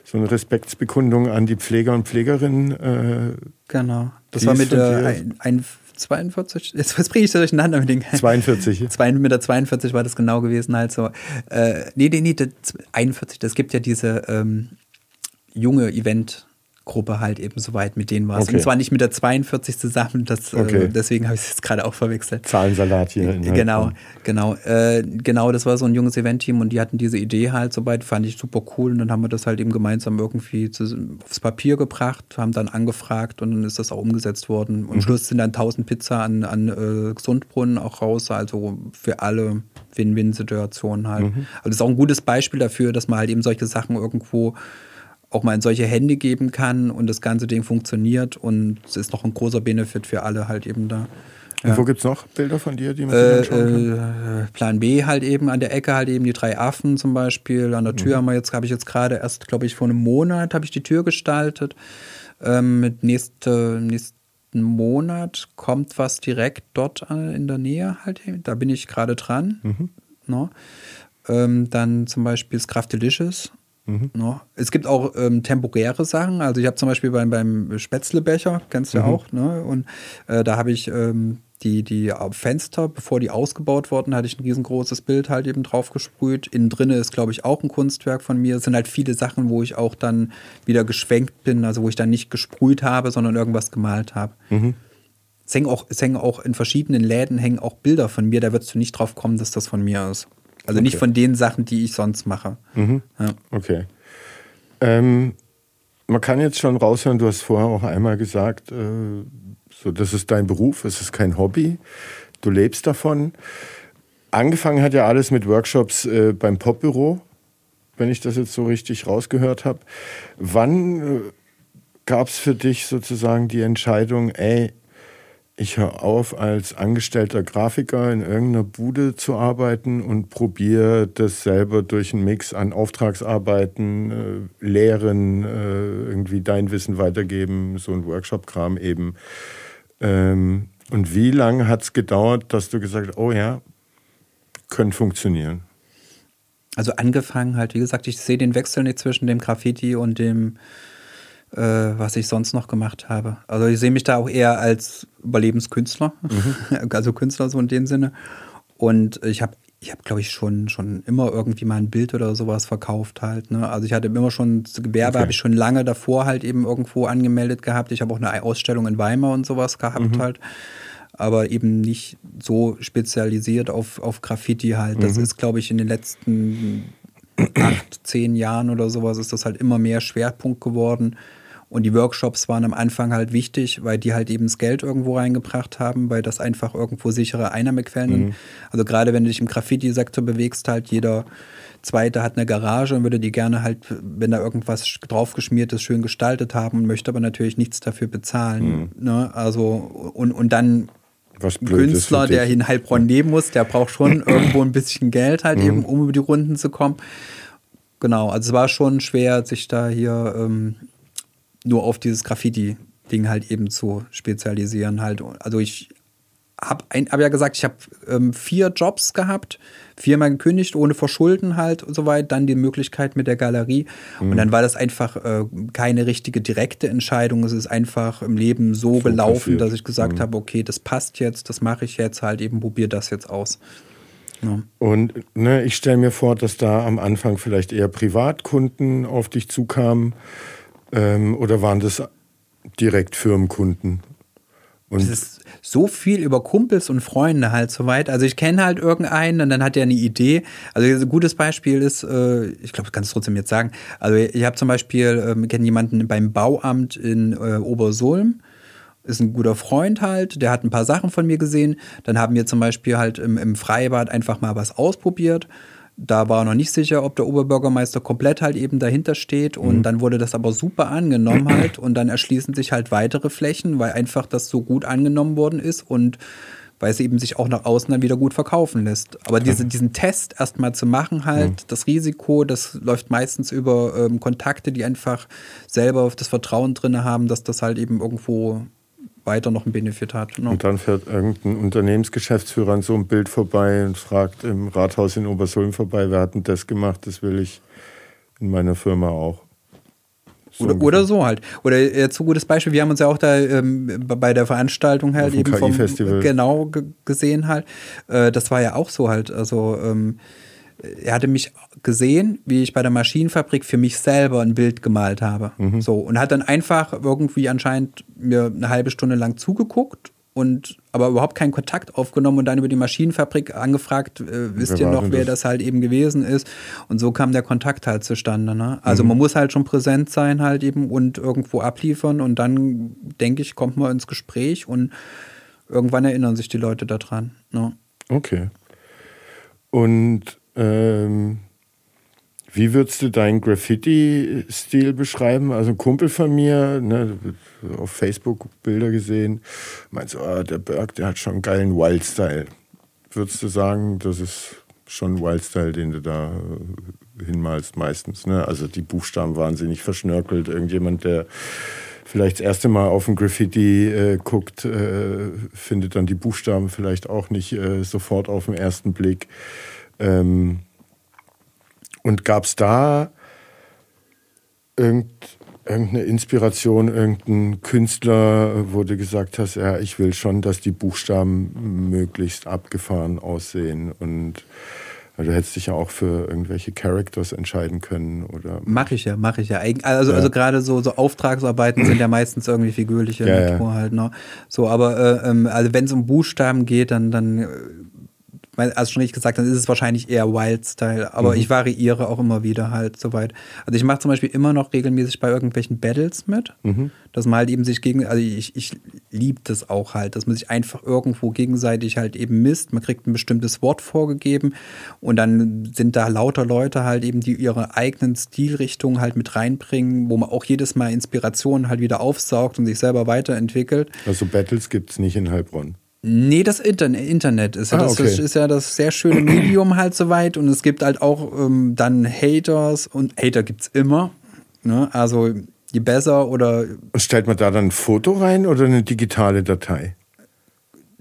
so eine Respektsbekundung an die Pfleger und Pflegerinnen. Äh, genau. Das war mit der ein, ein 42, jetzt, jetzt bringe ich das durcheinander mit den 42. Zwei, mit der 42 war das genau gewesen, halt so. Äh, nee, nee, nee, das 41, das gibt ja diese ähm, junge Event- Gruppe halt eben soweit mit denen war es. Okay. Und zwar nicht mit der 42 zusammen, das, äh, okay. äh, deswegen habe ich es jetzt gerade auch verwechselt. Zahlensalat hier. In genau, genau. Äh, genau, das war so ein junges Event-Team und die hatten diese Idee halt soweit, fand ich super cool und dann haben wir das halt eben gemeinsam irgendwie zu, aufs Papier gebracht, haben dann angefragt und dann ist das auch umgesetzt worden. Und mhm. Schluss sind dann 1000 Pizza an, an äh, Gesundbrunnen auch raus, also für alle Win-Win-Situationen halt. Mhm. Also das ist auch ein gutes Beispiel dafür, dass man halt eben solche Sachen irgendwo auch mal in solche Hände geben kann und das ganze Ding funktioniert und es ist noch ein großer Benefit für alle halt eben da. Ja. Und wo gibt es noch Bilder von dir, die man äh, anschauen kann? Äh, Plan B halt eben, an der Ecke halt eben die drei Affen zum Beispiel. An der Tür mhm. haben wir jetzt, habe ich jetzt gerade erst, glaube ich, vor einem Monat habe ich die Tür gestaltet. Ähm, mit nächste, nächsten Monat kommt was direkt dort äh, in der Nähe halt. Da bin ich gerade dran. Mhm. No. Ähm, dann zum Beispiel das Kraft Delicious Mhm. No. Es gibt auch ähm, temporäre Sachen. Also ich habe zum Beispiel beim, beim Spätzlebecher, kennst du ja mhm. auch, ne? Und äh, da habe ich ähm, die, die Fenster, bevor die ausgebaut wurden, hatte ich ein riesengroßes Bild halt eben drauf gesprüht. Innen drin ist, glaube ich, auch ein Kunstwerk von mir. Es sind halt viele Sachen, wo ich auch dann wieder geschwenkt bin, also wo ich dann nicht gesprüht habe, sondern irgendwas gemalt habe. Mhm. Es hängen, auch, es hängen auch in verschiedenen Läden hängen auch Bilder von mir, da würdest du nicht drauf kommen, dass das von mir ist. Also okay. nicht von den Sachen, die ich sonst mache. Mhm. Ja. Okay. Ähm, man kann jetzt schon raushören, du hast vorher auch einmal gesagt, äh, so, das ist dein Beruf, es ist kein Hobby, du lebst davon. Angefangen hat ja alles mit Workshops äh, beim Popbüro, wenn ich das jetzt so richtig rausgehört habe. Wann äh, gab es für dich sozusagen die Entscheidung, ey, ich höre auf, als angestellter Grafiker in irgendeiner Bude zu arbeiten und probiere das selber durch einen Mix an Auftragsarbeiten, äh, Lehren, äh, irgendwie dein Wissen weitergeben, so ein Workshop-Kram eben. Ähm, und wie lange hat es gedauert, dass du gesagt hast, oh ja, könnte funktionieren? Also angefangen halt, wie gesagt, ich sehe den Wechsel nicht zwischen dem Graffiti und dem äh, was ich sonst noch gemacht habe. Also ich sehe mich da auch eher als Überlebenskünstler, mhm. (laughs) also Künstler so in dem Sinne. Und ich habe ich habe, glaube ich, schon, schon immer irgendwie mal ein Bild oder sowas verkauft halt. Ne? Also ich hatte immer schon, das Gewerbe okay. habe ich schon lange davor halt eben irgendwo angemeldet gehabt. Ich habe auch eine Ausstellung in Weimar und sowas gehabt mhm. halt. Aber eben nicht so spezialisiert auf, auf Graffiti halt. Das mhm. ist, glaube ich, in den letzten acht, zehn Jahren oder sowas ist das halt immer mehr Schwerpunkt geworden. Und die Workshops waren am Anfang halt wichtig, weil die halt eben das Geld irgendwo reingebracht haben, weil das einfach irgendwo sichere Einnahmequellen sind. Mhm. Also gerade wenn du dich im Graffiti-Sektor bewegst, halt jeder Zweite hat eine Garage und würde die gerne halt, wenn da irgendwas draufgeschmiert ist, schön gestaltet haben möchte aber natürlich nichts dafür bezahlen. Mhm. Ne? Also und, und dann Künstler, der in Heilbronn leben muss, der braucht schon (clears throat) irgendwo ein bisschen Geld halt mhm. eben, um über die Runden zu kommen. Genau, also es war schon schwer, sich da hier ähm, nur auf dieses Graffiti-Ding halt eben zu spezialisieren halt. Also ich habe hab ja gesagt, ich habe ähm, vier Jobs gehabt, viermal gekündigt, ohne Verschulden halt und so weiter. Dann die Möglichkeit mit der Galerie. Mhm. Und dann war das einfach äh, keine richtige direkte Entscheidung. Es ist einfach im Leben so, so gelaufen, passiert. dass ich gesagt mhm. habe, okay, das passt jetzt, das mache ich jetzt halt eben, probiere das jetzt aus. Ja. Und ne, ich stelle mir vor, dass da am Anfang vielleicht eher Privatkunden auf dich zukamen ähm, oder waren das direkt Firmenkunden? Und es ist so viel über Kumpels und Freunde halt soweit. Also ich kenne halt irgendeinen und dann hat er eine Idee. Also ein gutes Beispiel ist, äh, ich glaube, ich kann es trotzdem jetzt sagen. Also ich habe zum Beispiel, äh, kenne jemanden beim Bauamt in äh, Obersulm ist ein guter Freund halt, der hat ein paar Sachen von mir gesehen. Dann haben wir zum Beispiel halt im, im Freibad einfach mal was ausprobiert da war noch nicht sicher, ob der Oberbürgermeister komplett halt eben dahinter steht. Und mhm. dann wurde das aber super angenommen (clears throat) halt. Und dann erschließen sich halt weitere Flächen, weil einfach das so gut angenommen worden ist und weil es eben sich auch nach außen dann wieder gut verkaufen lässt. Aber diese, diesen Test erstmal zu machen, halt, mhm. das Risiko, das läuft meistens über ähm, Kontakte, die einfach selber das Vertrauen drin haben, dass das halt eben irgendwo weiter noch einen Benefit hat. Ne? Und dann fährt irgendein Unternehmensgeschäftsführer an so einem Bild vorbei und fragt im Rathaus in Obersulm vorbei, wer hat denn das gemacht, das will ich in meiner Firma auch. So oder, oder, so halt. Oder jetzt so gutes Beispiel, wir haben uns ja auch da ähm, bei der Veranstaltung halt eben vom genau gesehen halt. Äh, das war ja auch so halt. Also ähm, er hatte mich gesehen, wie ich bei der Maschinenfabrik für mich selber ein Bild gemalt habe. Mhm. So und hat dann einfach irgendwie anscheinend mir eine halbe Stunde lang zugeguckt und aber überhaupt keinen Kontakt aufgenommen und dann über die Maschinenfabrik angefragt, äh, wisst wer ihr noch, wer das? das? halt eben gewesen ist. Und so kam der Kontakt halt zustande. Ne? Also mhm. man muss halt schon präsent sein halt eben und irgendwo abliefern und dann, denke ich, kommt man ins Gespräch und irgendwann erinnern sich die Leute daran. Ne? Okay. Und ähm, wie würdest du deinen Graffiti-Stil beschreiben? Also ein Kumpel von mir, ne, auf Facebook Bilder gesehen, meint so, ah, der Berg, der hat schon einen geilen Wild-Style. Würdest du sagen, das ist schon ein Wild-Style, den du da äh, hinmalst meistens? Ne? Also die Buchstaben wahnsinnig verschnörkelt. Irgendjemand, der vielleicht das erste Mal auf ein Graffiti äh, guckt, äh, findet dann die Buchstaben vielleicht auch nicht äh, sofort auf den ersten Blick. Ähm, und gab es da irgend, irgendeine Inspiration, irgendeinen Künstler, wo du gesagt hast, ja, ich will schon, dass die Buchstaben möglichst abgefahren aussehen und du hättest dich ja auch für irgendwelche Characters entscheiden können, oder? Mache ich ja, mache ich ja. Also, ja. also gerade so, so Auftragsarbeiten sind ja meistens irgendwie figürliche ja, Natur ja. halt, ne? So, aber äh, ähm, also wenn es um Buchstaben geht, dann, dann äh, also schon richtig gesagt, dann ist es wahrscheinlich eher Wild-Style. Aber mhm. ich variiere auch immer wieder halt soweit. Also ich mache zum Beispiel immer noch regelmäßig bei irgendwelchen Battles mit, mhm. dass man halt eben sich gegen, also ich, ich liebe das auch halt, dass man sich einfach irgendwo gegenseitig halt eben misst. Man kriegt ein bestimmtes Wort vorgegeben und dann sind da lauter Leute halt eben, die ihre eigenen Stilrichtungen halt mit reinbringen, wo man auch jedes Mal Inspirationen halt wieder aufsaugt und sich selber weiterentwickelt. Also Battles gibt es nicht in Heilbronn. Nee, das Internet ist ja, ah, das okay. ist ja das sehr schöne Medium (clears throat) halt soweit und es gibt halt auch ähm, dann Haters und Hater gibt's immer. Ne? Also je besser oder. Stellt man da dann ein Foto rein oder eine digitale Datei?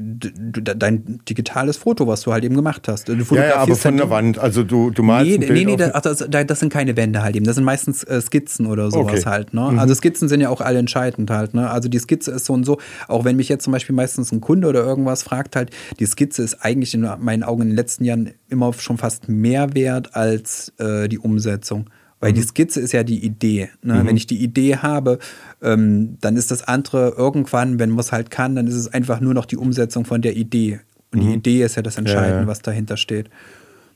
Dein digitales Foto, was du halt eben gemacht hast. Du ja, ja, aber von halt der Wand. Also du, du malst Nee, nee, nee das, das, das, sind keine Wände halt eben. Das sind meistens äh, Skizzen oder sowas okay. halt. Ne? Mhm. Also Skizzen sind ja auch alle entscheidend halt. Ne? Also die Skizze ist so und so. Auch wenn mich jetzt zum Beispiel meistens ein Kunde oder irgendwas fragt halt, die Skizze ist eigentlich in meinen Augen in den letzten Jahren immer schon fast mehr wert als äh, die Umsetzung. Weil mhm. die Skizze ist ja die Idee. Ne? Mhm. Wenn ich die Idee habe, ähm, dann ist das andere irgendwann, wenn man es halt kann, dann ist es einfach nur noch die Umsetzung von der Idee. Und mhm. die Idee ist ja das Entscheidende, ja, ja. was dahinter steht.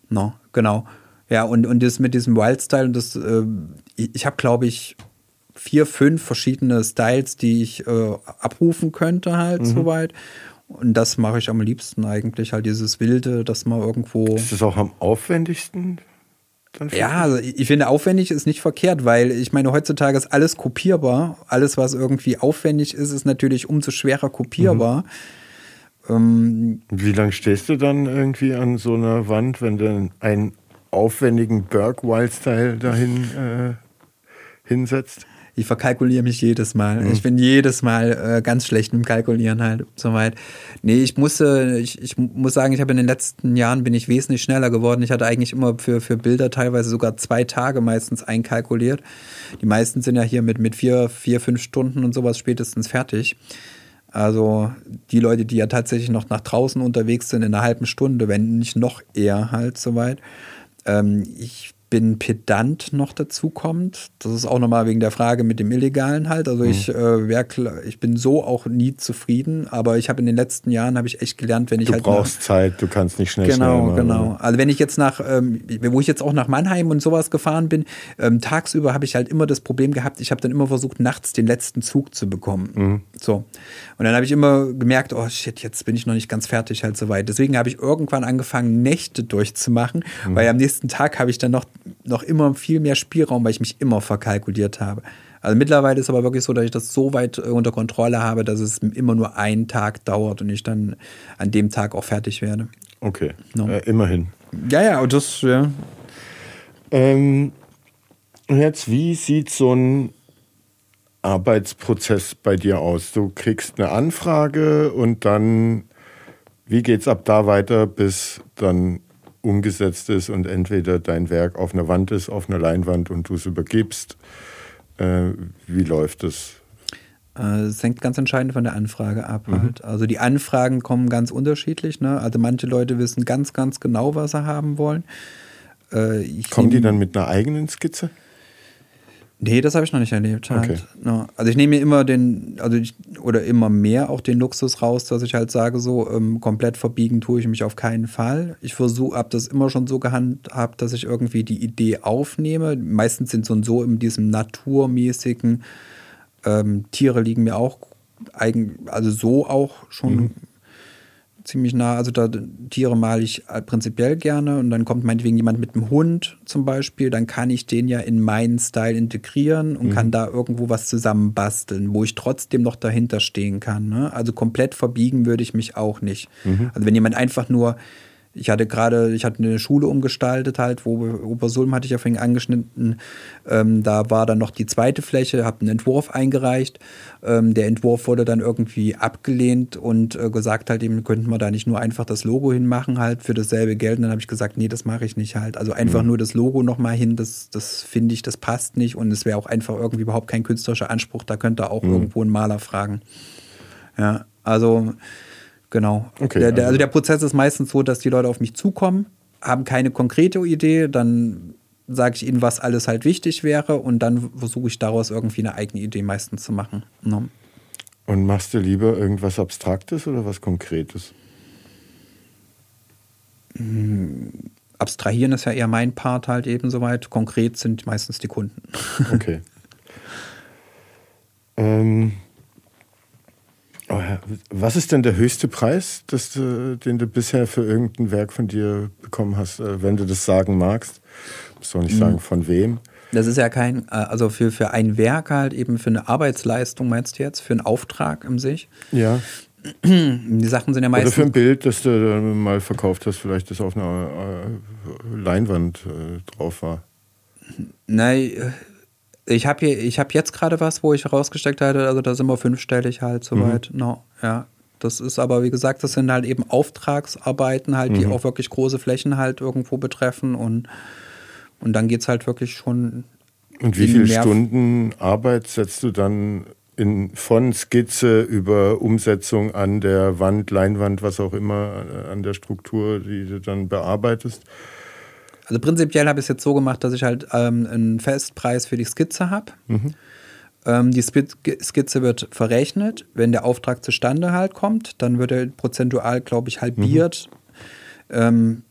No, genau. Ja, und, und das mit diesem Wildstyle, das, äh, ich, ich habe, glaube ich, vier, fünf verschiedene Styles, die ich äh, abrufen könnte, halt mhm. soweit. Und das mache ich am liebsten eigentlich, halt dieses Wilde, dass man irgendwo. Ist das auch am aufwendigsten? Ja, also ich finde, aufwendig ist nicht verkehrt, weil ich meine, heutzutage ist alles kopierbar. Alles, was irgendwie aufwendig ist, ist natürlich umso schwerer kopierbar. Mhm. Ähm, Wie lange stehst du dann irgendwie an so einer Wand, wenn du einen aufwendigen Burke Wild-Style dahin äh, hinsetzt? Ich verkalkuliere mich jedes Mal. Mhm. Ich bin jedes Mal äh, ganz schlecht im Kalkulieren halt soweit. Nee, ich musste, ich, ich muss sagen, ich habe in den letzten Jahren bin ich wesentlich schneller geworden. Ich hatte eigentlich immer für, für Bilder teilweise sogar zwei Tage meistens einkalkuliert. Die meisten sind ja hier mit, mit vier, vier, fünf Stunden und sowas spätestens fertig. Also die Leute, die ja tatsächlich noch nach draußen unterwegs sind, in einer halben Stunde, wenn nicht noch eher halt soweit. Ähm, ich bin pedant noch dazu kommt. Das ist auch nochmal wegen der Frage mit dem Illegalen halt. Also mhm. ich, äh, wär, ich bin so auch nie zufrieden, aber ich habe in den letzten Jahren habe ich echt gelernt, wenn ich du halt. Du brauchst nach, Zeit, du kannst nicht schnell Genau, schnell genau. Also wenn ich jetzt nach, ähm, wo ich jetzt auch nach Mannheim und sowas gefahren bin, ähm, tagsüber habe ich halt immer das Problem gehabt, ich habe dann immer versucht, nachts den letzten Zug zu bekommen. Mhm. So. Und dann habe ich immer gemerkt, oh shit, jetzt bin ich noch nicht ganz fertig halt soweit. Deswegen habe ich irgendwann angefangen, Nächte durchzumachen, mhm. weil am nächsten Tag habe ich dann noch, noch immer viel mehr Spielraum, weil ich mich immer verkalkuliert habe. Also mittlerweile ist es aber wirklich so, dass ich das so weit äh, unter Kontrolle habe, dass es immer nur einen Tag dauert und ich dann an dem Tag auch fertig werde. Okay, no. äh, immerhin. Ja, ja, und das, ja. Ähm, jetzt, wie sieht so ein Arbeitsprozess bei dir aus? Du kriegst eine Anfrage und dann, wie geht es ab da weiter, bis dann umgesetzt ist und entweder dein Werk auf einer Wand ist, auf einer Leinwand und du es übergibst Äh, wie läuft das? Äh, es hängt ganz entscheidend von der Anfrage ab. Mhm. Halt. Also die Anfragen kommen ganz unterschiedlich. Ne? Also manche Leute wissen ganz, ganz genau, was sie haben wollen. Äh, Kommen die dann mit einer eigenen Skizze? Nee, das habe ich noch nicht erlebt. Halt. Okay. No. Also ich nehme mir immer den, also ich, oder immer mehr auch den Luxus raus, dass ich halt sage, so ähm, komplett verbiegen tue ich mich auf keinen Fall. Ich versuche, habe das immer schon so gehandhabt, dass ich irgendwie die Idee aufnehme. Meistens sind so und so in diesem naturmäßigen ähm, Tiere liegen mir auch eigen, also so auch schon mhm ziemlich nah. Also da Tiere male ich prinzipiell gerne und dann kommt meinetwegen jemand mit einem Hund zum Beispiel, dann kann ich den ja in meinen Style integrieren und mhm. kann da irgendwo was zusammen basteln, wo ich trotzdem noch dahinter stehen kann. Ne? Also komplett verbiegen würde ich mich auch nicht. Mhm. Also wenn jemand einfach nur ich hatte gerade, ich hatte eine Schule umgestaltet halt, wo Obersulm hatte ich ja vorhin angeschnitten. Ähm, da war dann noch die zweite Fläche, habe einen Entwurf eingereicht. Ähm, der Entwurf wurde dann irgendwie abgelehnt und äh, gesagt halt eben, könnten wir da nicht nur einfach das Logo hinmachen halt für dasselbe Geld. Und dann habe ich gesagt, nee, das mache ich nicht halt. Also einfach mhm. nur das Logo nochmal hin, das, das finde ich, das passt nicht und es wäre auch einfach irgendwie überhaupt kein künstlerischer Anspruch. Da könnte auch mhm. irgendwo ein Maler fragen. Ja, also Genau. Okay, der, der, also, also der Prozess ist meistens so, dass die Leute auf mich zukommen, haben keine konkrete Idee, dann sage ich ihnen, was alles halt wichtig wäre und dann versuche ich daraus irgendwie eine eigene Idee meistens zu machen. Ne? Und machst du lieber irgendwas Abstraktes oder was Konkretes? Hm, abstrahieren ist ja eher mein Part halt eben soweit. Konkret sind meistens die Kunden. Okay. (laughs) ähm, was ist denn der höchste Preis, du, den du bisher für irgendein Werk von dir bekommen hast, äh, wenn du das sagen magst? Musst du auch nicht mhm. sagen, von wem. Das ist ja kein, äh, also für, für ein Werk halt eben für eine Arbeitsleistung, meinst du jetzt, für einen Auftrag im sich? Ja. (clears throat) Die Sachen sind ja meistens. Oder für ein Bild, das du mal verkauft hast, vielleicht das auf einer äh, Leinwand drauf war. Nein, ich habe hab jetzt gerade was, wo ich rausgesteckt hatte, also da sind wir fünfstellig halt soweit. Mhm. No, ja. Das ist aber, wie gesagt, das sind halt eben Auftragsarbeiten halt, die mhm. auch wirklich große Flächen halt irgendwo betreffen und, und dann geht es halt wirklich schon. Und wie viele Stunden Arbeit setzt du dann in, von Skizze über Umsetzung an der Wand, Leinwand, was auch immer, an der Struktur, die du dann bearbeitest? Also prinzipiell habe ich es jetzt so gemacht, dass ich halt ähm, einen Festpreis für die Skizze habe. Mhm. Ähm, die Skizze wird verrechnet. Wenn der Auftrag zustande halt kommt, dann wird er prozentual, glaube ich, halbiert. Mhm. Ähm,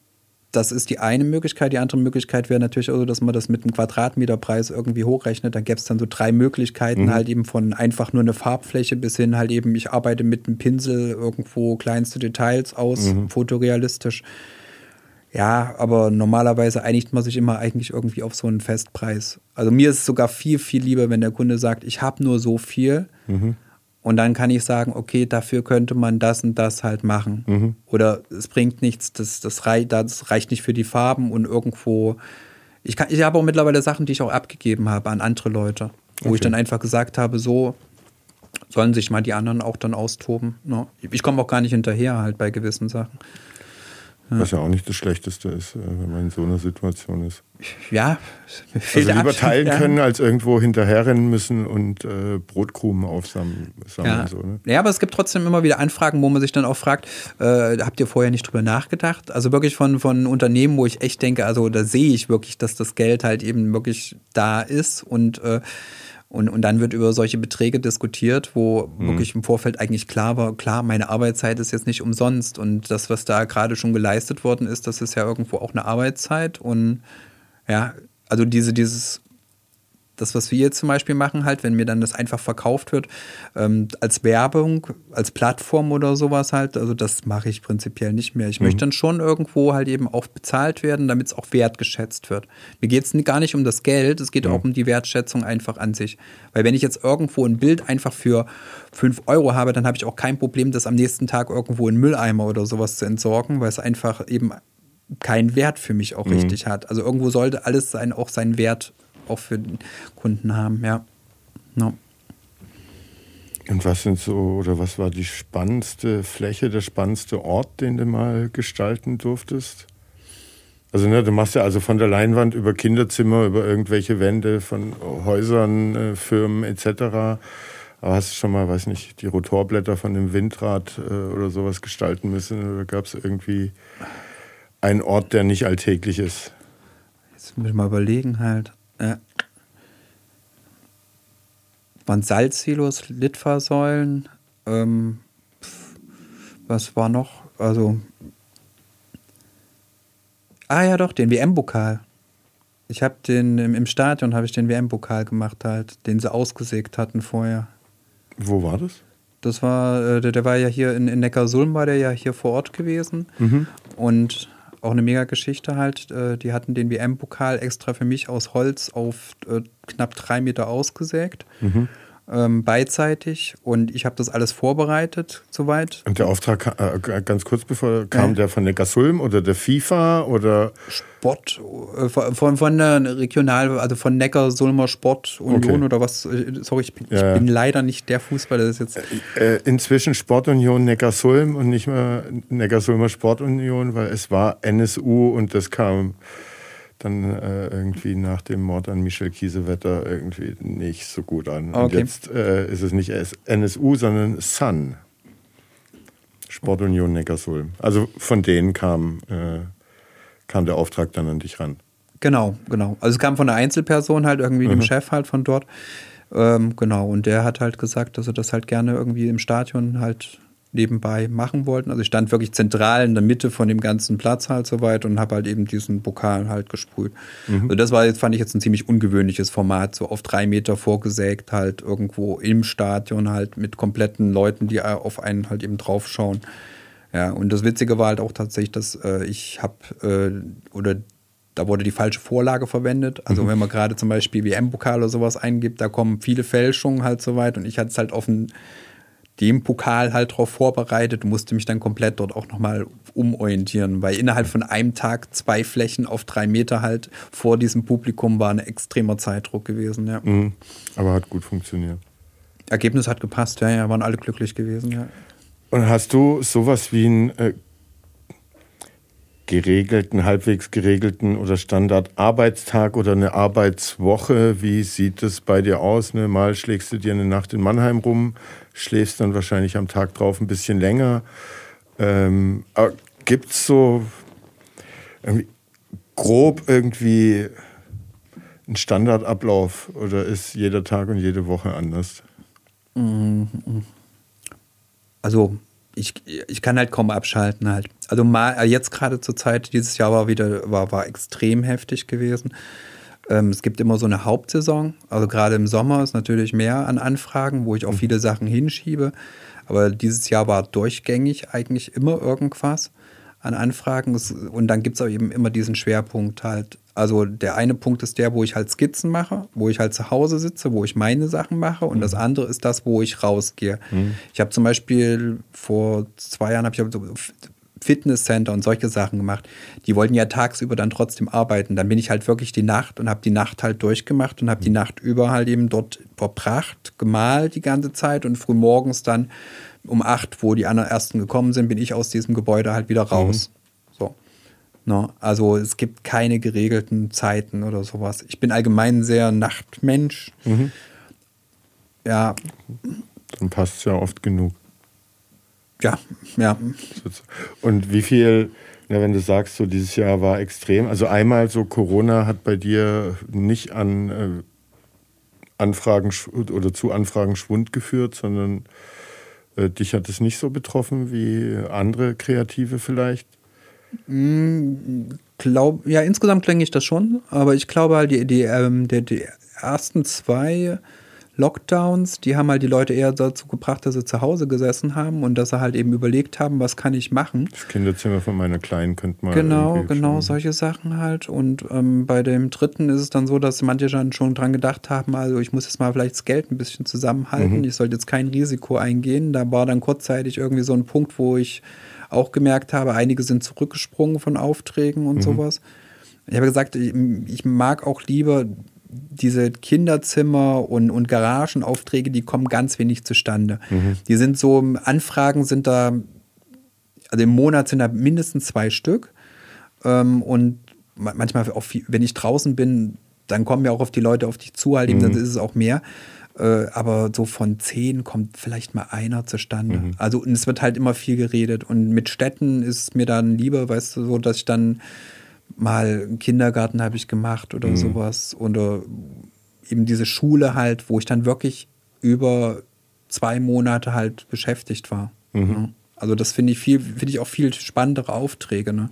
das ist die eine Möglichkeit. Die andere Möglichkeit wäre natürlich auch so, dass man das mit einem Quadratmeterpreis irgendwie hochrechnet. Da gäbe es dann so drei Möglichkeiten, mhm. halt eben von einfach nur eine Farbfläche bis hin halt eben, ich arbeite mit einem Pinsel irgendwo kleinste Details aus, mhm. fotorealistisch. Ja, aber normalerweise einigt man sich immer eigentlich irgendwie auf so einen Festpreis. Also mir ist es sogar viel, viel lieber, wenn der Kunde sagt, ich habe nur so viel. Mhm. Und dann kann ich sagen, okay, dafür könnte man das und das halt machen. Mhm. Oder es bringt nichts, das, das, reicht, das reicht nicht für die Farben und irgendwo. Ich, kann, ich habe auch mittlerweile Sachen, die ich auch abgegeben habe an andere Leute, wo okay. ich dann einfach gesagt habe, so sollen sich mal die anderen auch dann austoben. Ne? Ich komme auch gar nicht hinterher halt bei gewissen Sachen. Was ja auch nicht das Schlechteste ist, äh, wenn man in so einer Situation ist. Ja, also lieber Abstand, teilen (laughs) ja. können, als irgendwo hinterherrennen müssen und äh, Brotkrumen aufsammeln. Ja. So, ne? ja, aber es gibt trotzdem immer wieder Anfragen, wo man sich dann auch fragt, äh, habt ihr vorher nicht drüber nachgedacht? Also wirklich von, von Unternehmen, wo ich echt denke, also da sehe ich wirklich, dass das Geld halt eben wirklich da ist und äh, und, und dann wird über solche Beträge diskutiert, wo mhm. wirklich im Vorfeld eigentlich klar war, klar, meine Arbeitszeit ist jetzt nicht umsonst. Und das, was da gerade schon geleistet worden ist, das ist ja irgendwo auch eine Arbeitszeit. Und ja, also diese, dieses das, was wir jetzt zum Beispiel machen, halt, wenn mir dann das einfach verkauft wird, ähm, als Werbung, als Plattform oder sowas halt, also das mache ich prinzipiell nicht mehr. Ich mhm. möchte dann schon irgendwo halt eben auch bezahlt werden, damit es auch wertgeschätzt wird. Mir geht es gar nicht um das Geld, es geht mhm. auch um die Wertschätzung einfach an sich. Weil wenn ich jetzt irgendwo ein Bild einfach für 5 Euro habe, dann habe ich auch kein Problem, das am nächsten Tag irgendwo in Mülleimer oder sowas zu entsorgen, weil es einfach eben keinen Wert für mich auch mhm. richtig hat. Also irgendwo sollte alles sein, auch seinen Wert auch für den Kunden haben, ja. No. Und was sind so, oder was war die spannendste Fläche, der spannendste Ort, den du mal gestalten durftest? Also ne, du machst ja also von der Leinwand über Kinderzimmer, über irgendwelche Wände von Häusern, äh, Firmen etc. Aber hast du schon mal, weiß nicht, die Rotorblätter von dem Windrad äh, oder sowas gestalten müssen? Oder gab es irgendwie einen Ort, der nicht alltäglich ist? Jetzt muss ich mal überlegen halt. Ja. Waren Salzsilos, Litfaßsäulen, ähm, was war noch? Also Ah ja, doch, den WM-Pokal. Ich habe den im, im Stadion habe ich den WM-Pokal gemacht halt, den sie ausgesägt hatten vorher. Wo war das? Das war, äh, der, der war ja hier in, in Neckarsulm, war der ja hier vor Ort gewesen. Mhm. Und auch eine mega Geschichte halt. Äh, die hatten den WM-Pokal extra für mich aus Holz auf äh, knapp drei Meter ausgesägt. Mhm ähm, beidseitig und ich habe das alles vorbereitet soweit. Und der Auftrag, äh, ganz kurz bevor, kam ja. der von der Gasulm oder der FIFA oder? Sport, äh, von, von der Regional, also von Neckar-Sulmer Sportunion okay. oder was, äh, sorry, ich, bin, ja. ich bin leider nicht der Fußballer, das ist jetzt. Äh, inzwischen Sportunion Neckarsulm und nicht mehr Neckarsulmer Sportunion, weil es war NSU und das kam dann äh, irgendwie nach dem Mord an Michel Kiesewetter irgendwie nicht so gut an. Okay. Und jetzt äh, ist es nicht NSU, sondern Sun. Sportunion Neckarsulm. Also von denen kam, äh, kam der Auftrag dann an dich ran. Genau, genau. Also es kam von einer Einzelperson halt irgendwie, mhm. dem Chef halt von dort. Ähm, genau, und der hat halt gesagt, dass er das halt gerne irgendwie im Stadion halt nebenbei machen wollten. Also ich stand wirklich zentral in der Mitte von dem ganzen Platz halt soweit und habe halt eben diesen Pokal halt gesprüht. Mhm. Also das war jetzt, fand ich jetzt ein ziemlich ungewöhnliches Format, so auf drei Meter vorgesägt, halt irgendwo im Stadion halt mit kompletten Leuten, die auf einen halt eben draufschauen. Ja, und das Witzige war halt auch tatsächlich, dass äh, ich habe äh, oder da wurde die falsche Vorlage verwendet. Also mhm. wenn man gerade zum Beispiel WM-Pokal oder sowas eingibt, da kommen viele Fälschungen halt so weit und ich hatte es halt offen dem Pokal halt darauf vorbereitet, musste mich dann komplett dort auch nochmal umorientieren, weil innerhalb von einem Tag zwei Flächen auf drei Meter halt vor diesem Publikum war ein extremer Zeitdruck gewesen, ja. Mhm. Aber hat gut funktioniert. Ergebnis hat gepasst, ja, ja, waren alle glücklich gewesen, ja. Und hast du sowas wie einen äh, geregelten, halbwegs geregelten oder Standardarbeitstag oder eine Arbeitswoche? Wie sieht es bei dir aus? Ne? Mal schlägst du dir eine Nacht in Mannheim rum, schläfst dann wahrscheinlich am Tag drauf ein bisschen länger. Ähm, Gibt es so grob irgendwie einen Standardablauf oder ist jeder Tag und jede Woche anders? Also ich, ich kann halt kaum abschalten halt. Also mal jetzt gerade zur Zeit, dieses Jahr war wieder, war, war extrem heftig gewesen. Ähm, es gibt immer so eine Hauptsaison. Also gerade im Sommer ist natürlich mehr an Anfragen, wo ich auch mhm. viele Sachen hinschiebe. Aber dieses Jahr war durchgängig eigentlich immer irgendwas an Anfragen. Und dann gibt es auch eben immer diesen Schwerpunkt halt. Also der eine Punkt ist der, wo ich halt Skizzen mache, wo ich halt zu Hause sitze, wo ich meine Sachen mache. Und mhm. das andere ist das, wo ich rausgehe. Mhm. Ich habe zum Beispiel vor zwei Jahren habe ich Fitnesscenter und solche Sachen gemacht. Die wollten ja tagsüber dann trotzdem arbeiten. Dann bin ich halt wirklich die Nacht und habe die Nacht halt durchgemacht und habe die Nacht über halt eben dort verbracht, gemalt die ganze Zeit und früh morgens dann um acht, wo die anderen ersten gekommen sind, bin ich aus diesem Gebäude halt wieder raus. Mhm. So. No, ne? also es gibt keine geregelten Zeiten oder sowas. Ich bin allgemein sehr Nachtmensch. Mhm. Ja. Dann passt es ja oft genug. Ja, ja. Und wie viel, na, wenn du sagst, so dieses Jahr war extrem, also einmal so Corona hat bei dir nicht an äh, Anfragen oder zu Anfragen Schwund geführt, sondern äh, dich hat es nicht so betroffen wie andere Kreative vielleicht? Mm, glaub, ja, insgesamt denke ich das schon, aber ich glaube halt, die, die, ähm, die, die ersten zwei Lockdowns, die haben halt die Leute eher dazu gebracht, dass sie zu Hause gesessen haben und dass sie halt eben überlegt haben, was kann ich machen. Das Kinderzimmer von meiner Kleinen könnte man. Genau, genau, solche Sachen halt. Und ähm, bei dem dritten ist es dann so, dass manche dann schon dran gedacht haben, also ich muss jetzt mal vielleicht das Geld ein bisschen zusammenhalten, mhm. ich sollte jetzt kein Risiko eingehen. Da war dann kurzzeitig irgendwie so ein Punkt, wo ich auch gemerkt habe, einige sind zurückgesprungen von Aufträgen und mhm. sowas. Ich habe gesagt, ich, ich mag auch lieber diese Kinderzimmer und, und Garagenaufträge, die kommen ganz wenig zustande. Mhm. Die sind so, Anfragen sind da, also im Monat sind da mindestens zwei Stück. Ähm, und manchmal auch viel, wenn ich draußen bin, dann kommen ja auch auf die Leute auf dich zu, halt eben, dann ist es auch mehr. Äh, aber so von zehn kommt vielleicht mal einer zustande. Mhm. Also und es wird halt immer viel geredet. Und mit Städten ist es mir dann lieber, weißt du, so, dass ich dann mal einen Kindergarten habe ich gemacht oder Mhm. sowas. Oder eben diese Schule halt, wo ich dann wirklich über zwei Monate halt beschäftigt war. Mhm. Ja. Also das finde ich viel, finde ich auch viel spannendere Aufträge. Ne?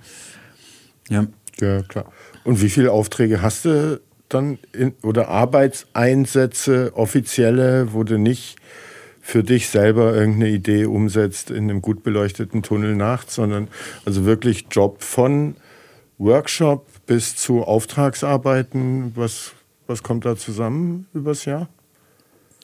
Ja. Ja, klar. Und wie viele Aufträge hast du dann in, oder Arbeitseinsätze, offizielle, wo du nicht für dich selber irgendeine Idee umsetzt in einem gut beleuchteten Tunnel nachts, sondern also wirklich Job von Workshop bis zu Auftragsarbeiten. Was, was kommt da zusammen übers Jahr?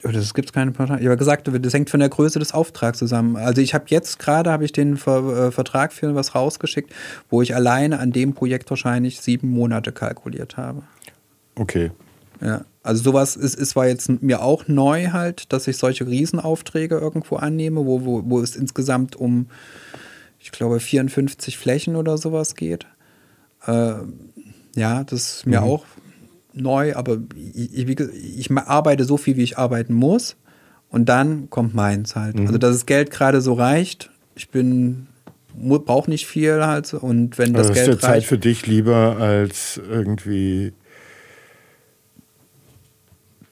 Das gibt keine Partei. Ich habe gesagt, das hängt von der Größe des Auftrags zusammen. Also ich habe jetzt gerade habe ich den Ver äh, Vertrag für was rausgeschickt, wo ich alleine an dem Projekt wahrscheinlich sieben Monate kalkuliert habe. Okay. Ja, also sowas ist, ist war jetzt mir auch neu halt, dass ich solche Riesenaufträge irgendwo annehme, wo, wo, wo es insgesamt um, ich glaube, 54 Flächen oder sowas geht. Äh, ja, das ist mir Mhm. auch neu, aber ich, ich, ich arbeite so viel, wie ich arbeiten muss und dann kommt meins halt. Mhm. Also, dass das Geld gerade so reicht, ich bin, brauche nicht viel halt und wenn das Also ist Geld der Zeit reicht. für dich lieber als irgendwie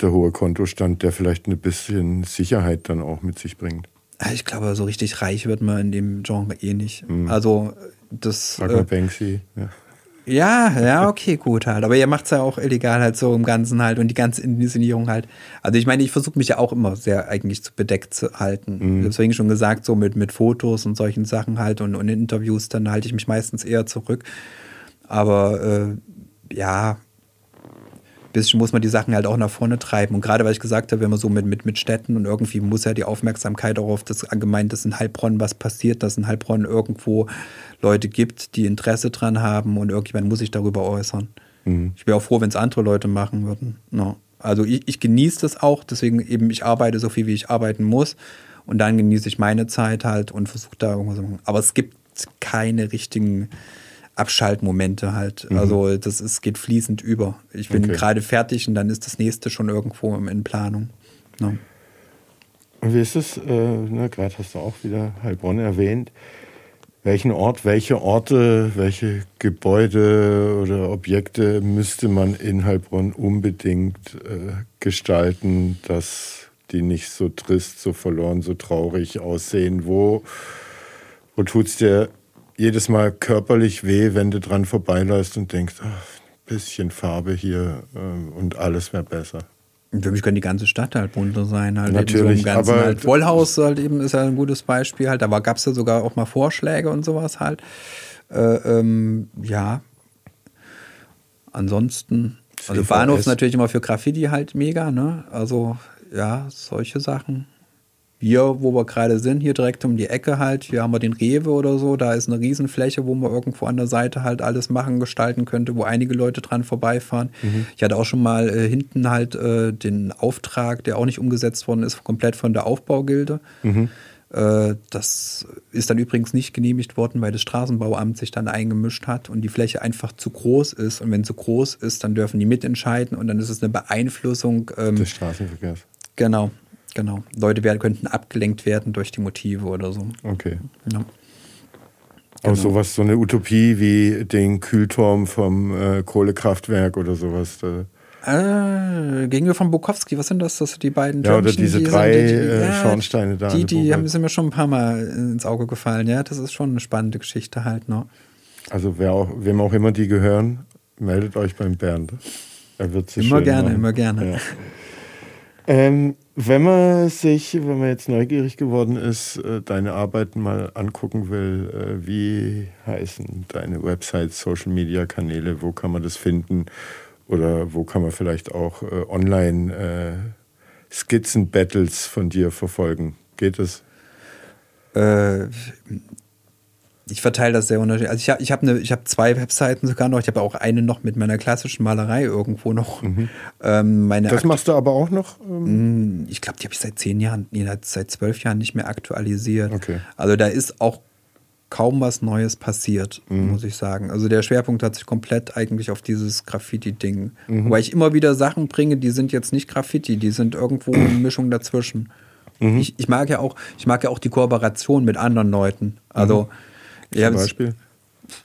der hohe Kontostand, der vielleicht ein bisschen Sicherheit dann auch mit sich bringt. Ich glaube, so richtig reich wird man in dem Genre eh nicht. Also das. Sag mal Äh, Banksy. Ja. Ja, ja, okay, gut halt. Aber ihr macht es ja auch illegal halt so im Ganzen halt und die ganze Inszenierung halt. Also ich meine, ich versuche mich ja auch immer sehr eigentlich zu bedeckt zu halten. Habe vorhin schon gesagt, so mit, mit Fotos und solchen Sachen halt und, und in Interviews, dann halte ich mich meistens eher zurück. Aber äh, ja, bisschen muss man die Sachen halt auch nach vorne treiben. Und gerade weil ich gesagt habe, wenn man so mit, mit, mit Städten und irgendwie muss ja die Aufmerksamkeit auch auf das allgemein, dass in Heilbronn was passiert, dass in Heilbronn irgendwo Leute gibt, die Interesse dran haben und irgendjemand muss sich darüber äußern. Ich wäre auch froh, wenn es andere Leute machen würden. No. Also ich, ich genieße das auch, deswegen eben, ich arbeite so viel, wie ich arbeiten muss. Und dann genieße ich meine Zeit halt und versuche da irgendwas zu machen. Aber es gibt keine richtigen Abschaltmomente halt. Also das ist, geht fließend über. Ich bin Okay. gerade fertig und dann ist das nächste schon irgendwo in Planung. No. Und wie ist es? Äh, ne, Gerade hast du auch wieder Heilbronn erwähnt. Welchen Ort, welche Orte, welche Gebäude oder Objekte müsste man in Heilbronn unbedingt äh, gestalten, dass die nicht so trist, so verloren, so traurig aussehen? Wo, wo tut es dir jedes Mal körperlich weh, wenn du dran vorbeiläufst und denkst, ach, ein bisschen Farbe hier äh, und alles wäre besser? Für mich kann die ganze Stadt halt bunter sein. Halt Natürlich, eben so im Ganzen aber- halt. Vollhaus halt eben ist ja ein gutes Beispiel halt. Da gab es ja sogar auch mal Vorschläge und sowas halt. Äh, ähm, ja. Ansonsten, also CVS. Bahnhof ist natürlich immer für Graffiti halt mega, ne? Also ja, solche Sachen. Hier, wo wir gerade sind, hier direkt um die Ecke halt, hier haben wir den Rewe oder so, da ist eine Riesenfläche, wo man irgendwo an der Seite halt alles machen, gestalten könnte, wo einige Leute dran vorbeifahren. Ich hatte auch schon mal äh, hinten halt äh, den Auftrag, der auch nicht umgesetzt worden ist, komplett von der Aufbaugilde. Äh, das ist dann übrigens nicht genehmigt worden, weil das Straßenbauamt sich dann eingemischt hat und die Fläche einfach zu groß ist. Und wenn zu groß ist, dann dürfen die mitentscheiden und dann ist es eine Beeinflussung. Ähm, Des Straßenverkehrs. Genau, genau. Leute werden, könnten abgelenkt werden durch die Motive oder so. Okay. Ja. Genau. sowas, so eine Utopie wie den Kühlturm vom äh, Kohlekraftwerk oder sowas. Da, Äh, gegenüber von Bukowski, was sind das? Das sind die beiden Ja, oder Türmchen, diese die drei, sind, die, äh, Schornsteine da Die, die haben, sind mir schon ein paar Mal ins Auge gefallen. Ja, das ist schon eine spannende Geschichte halt. Ne? also wer auch, wem auch immer die gehören, meldet euch beim Bernd. Er wird sie Immer gerne, machen. immer gerne. Ja. Ähm, wenn man sich, wenn man jetzt neugierig geworden ist, äh, deine Arbeiten mal angucken will, äh, wie heißen deine Websites, Social Media Kanäle, wo kann man das finden? Oder wo kann man vielleicht auch äh, online Skizzen-Battles von dir verfolgen? Geht es? Äh, ich verteile das sehr unterschiedlich. Also ich habe ich hab ne, ich hab zwei Webseiten sogar noch. Ich habe auch eine noch mit meiner klassischen Malerei irgendwo noch. Ähm, meine Mhm. Das Akt- machst du aber auch noch? Ähm, ich glaube, die habe ich seit zehn Jahren, nee, seit zwölf Jahren nicht mehr aktualisiert. Okay. Also da ist auch kaum was Neues passiert, mhm. muss ich sagen. Also der Schwerpunkt hat sich komplett eigentlich auf dieses Graffiti-Ding. Mhm. Wobei ich immer wieder Sachen bringe, die sind jetzt nicht Graffiti, die sind irgendwo eine (clears throat) Mischung dazwischen. Mhm. Ich, ich, mag ja auch, ich mag ja auch die Kooperation mit anderen Leuten. Also mhm. Zum Beispiel?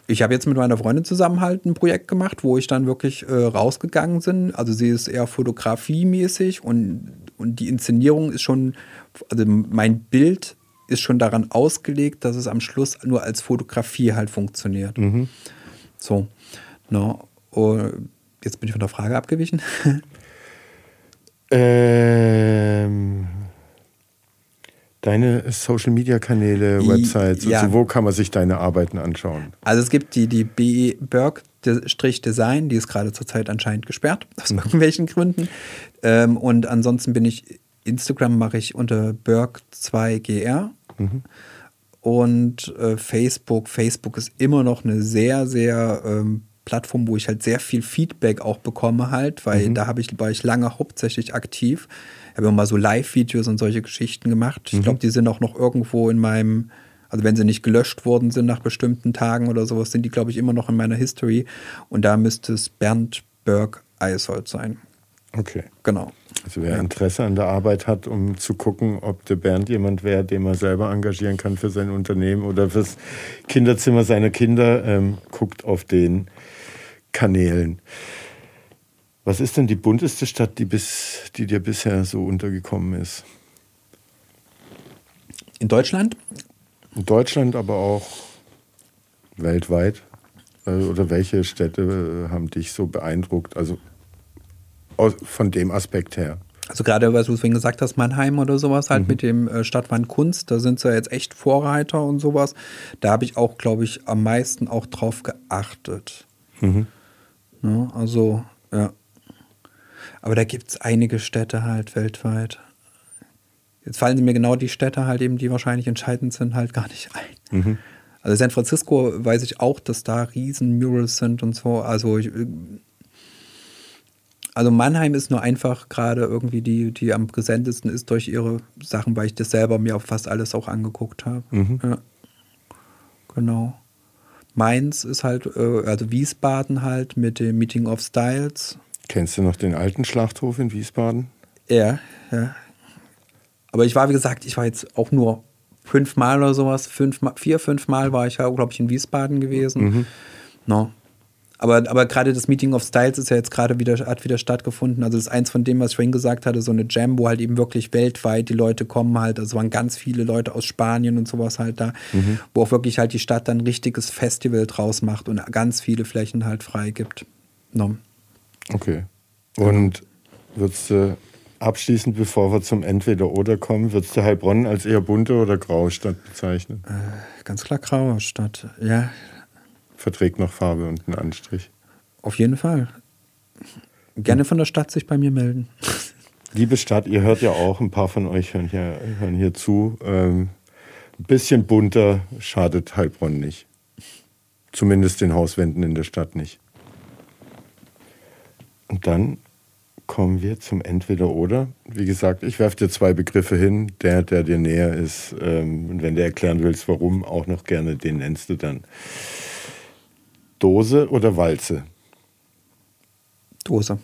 ich habe jetzt mit meiner Freundin zusammen halt ein Projekt gemacht, wo ich dann wirklich äh, rausgegangen bin. Also sie ist eher fotografiemäßig und, und die Inszenierung ist schon, also mein Bild ist schon daran ausgelegt, dass es am Schluss nur als Fotografie halt funktioniert. Mhm. So. No. Oh, jetzt bin ich von der Frage abgewichen. (laughs) ähm, Deine Social-Media-Kanäle, Websites, ja. also wo kann man sich deine Arbeiten anschauen? Also es gibt die, die BE Berg-Design, die ist gerade zurzeit anscheinend gesperrt, (laughs) aus mhm. irgendwelchen Gründen. Ähm, und ansonsten bin ich, Instagram mache ich unter Berg2GR. Mhm. Und äh, Facebook, Facebook ist immer noch eine sehr, sehr ähm, Plattform, wo ich halt sehr viel Feedback auch bekomme halt, weil mhm. da habe ich, war ich lange hauptsächlich aktiv. Ich habe immer mal so Live-Videos und solche Geschichten gemacht. Ich mhm. glaube, die sind auch noch irgendwo in meinem, also wenn sie nicht gelöscht worden sind nach bestimmten Tagen oder sowas, sind die, glaube ich, immer noch in meiner History. Und da müsste es Bernd Berg Eishold sein. Okay. Genau. Also wer Interesse an der Arbeit hat, um zu gucken, ob der Bernd jemand wäre, den man selber engagieren kann für sein Unternehmen oder fürs Kinderzimmer seiner Kinder, ähm, guckt auf den Kanälen. Was ist denn die bunteste Stadt, die, bis, die dir bisher so untergekommen ist? In Deutschland? In Deutschland, aber auch weltweit. Also, oder welche Städte haben dich so beeindruckt? Also von dem Aspekt her. Also gerade, was du vorhin gesagt hast, Mannheim oder sowas halt mhm. mit dem äh, Stadtwand Kunst, da sind sie ja jetzt echt Vorreiter und sowas. Da habe ich auch, glaube ich, am meisten auch drauf geachtet. Mhm. Ja, ne, also, ja. Aber da gibt es einige Städte halt weltweit. Jetzt fallen mir genau die Städte halt eben, die wahrscheinlich entscheidend sind, halt gar nicht ein. Mhm. Also San Francisco weiß ich auch, dass da riesen Murals sind und so. Also ich, also Mannheim ist nur einfach gerade irgendwie die, die am präsentesten ist durch ihre Sachen, weil ich das selber mir auf fast alles auch angeguckt habe. Mhm. Ja. Genau. Mainz ist halt, äh, also Wiesbaden halt mit dem Meeting of Styles. Kennst du noch den alten Schlachthof in Wiesbaden? Ja, ja. Aber ich war, wie gesagt, ich war jetzt auch nur fünfmal oder sowas, fünf, vier, fünf Mal war ich ja, glaube ich, in Wiesbaden gewesen. Mhm. No. Aber, aber gerade das Meeting of Styles ist ja jetzt gerade wieder, hat wieder stattgefunden. Also das ist eins von dem, was ich vorhin gesagt hatte, so eine Jam, wo halt eben wirklich weltweit die Leute kommen halt. Also waren ganz viele Leute aus Spanien und sowas halt da, mhm. wo auch wirklich halt die Stadt dann ein richtiges Festival draus macht und ganz viele Flächen halt frei gibt. No. Okay. Und würdest du abschließend, bevor wir zum Entweder-Oder kommen, würdest du Heilbronn als eher bunte oder graue Stadt bezeichnen? Äh, ganz klar graue Stadt, ja verträgt noch Farbe und einen Anstrich. Auf jeden Fall. Gerne von der Stadt sich bei mir melden. (laughs) Liebe Stadt, ihr hört ja auch, ein paar von euch hören hier, hören hier zu. Ähm, ein bisschen bunter schadet Heilbronn nicht. Zumindest den Hauswänden in der Stadt nicht. Und dann kommen wir zum Entweder-Oder. Wie gesagt, ich werfe dir zwei Begriffe hin. Der, der dir näher ist. Ähm, und wenn du erklären willst, warum, auch noch gerne, den nennst du dann. Dose oder Walze? Dose.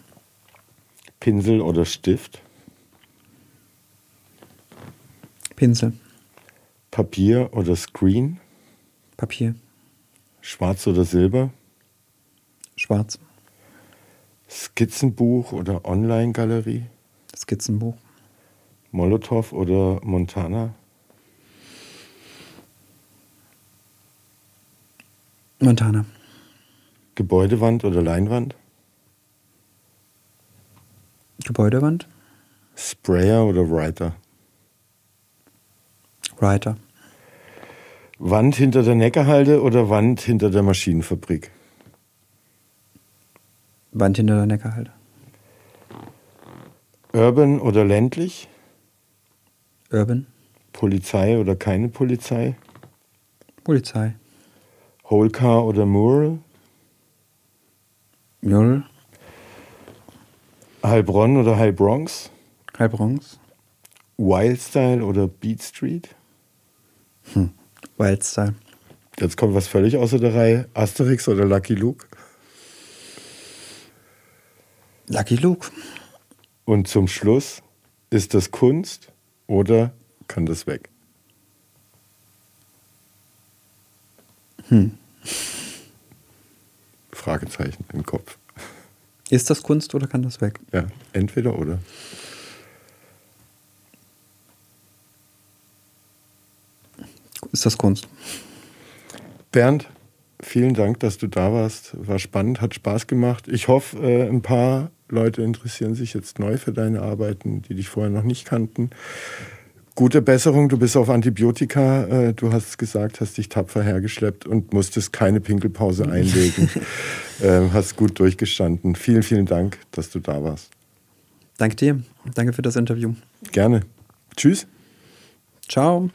Pinsel oder Stift? Pinsel. Papier oder Screen? Papier. Schwarz oder Silber? Schwarz. Skizzenbuch oder Online-Galerie? Skizzenbuch. Molotow oder Montana? Montana. Gebäudewand oder Leinwand? Gebäudewand. Sprayer oder Writer? Writer. Wand hinter der Neckarhalde oder Wand hinter der Maschinenfabrik? Wand hinter der Neckarhalde. Urban oder ländlich? Urban. Polizei oder keine Polizei? Polizei. Whole oder Mural? Mural. Heilbronn oder Heilbronx? Heilbronx. Wildstyle oder Beat Street? Hm. Wildstyle. Jetzt kommt was völlig außer der Reihe. Asterix oder Lucky Luke? Lucky Luke. Und zum Schluss, ist das Kunst oder kann das weg? Hm. Fragezeichen im Kopf. Ist das Kunst oder kann das weg? Ja, entweder oder. Ist das Kunst? Bernd, vielen Dank, dass du da warst. War spannend, hat Spaß gemacht. Ich hoffe, äh, ein paar Leute interessieren sich jetzt neu für deine Arbeiten, die dich vorher noch nicht kannten. Gute Besserung, du bist auf Antibiotika, äh, du hast gesagt, hast dich tapfer hergeschleppt und musstest keine Pinkelpause (laughs) einlegen. äh, hast gut durchgestanden. Vielen, vielen Dank, dass du da warst. Danke dir. Danke für das Interview. Gerne. Tschüss. Ciao.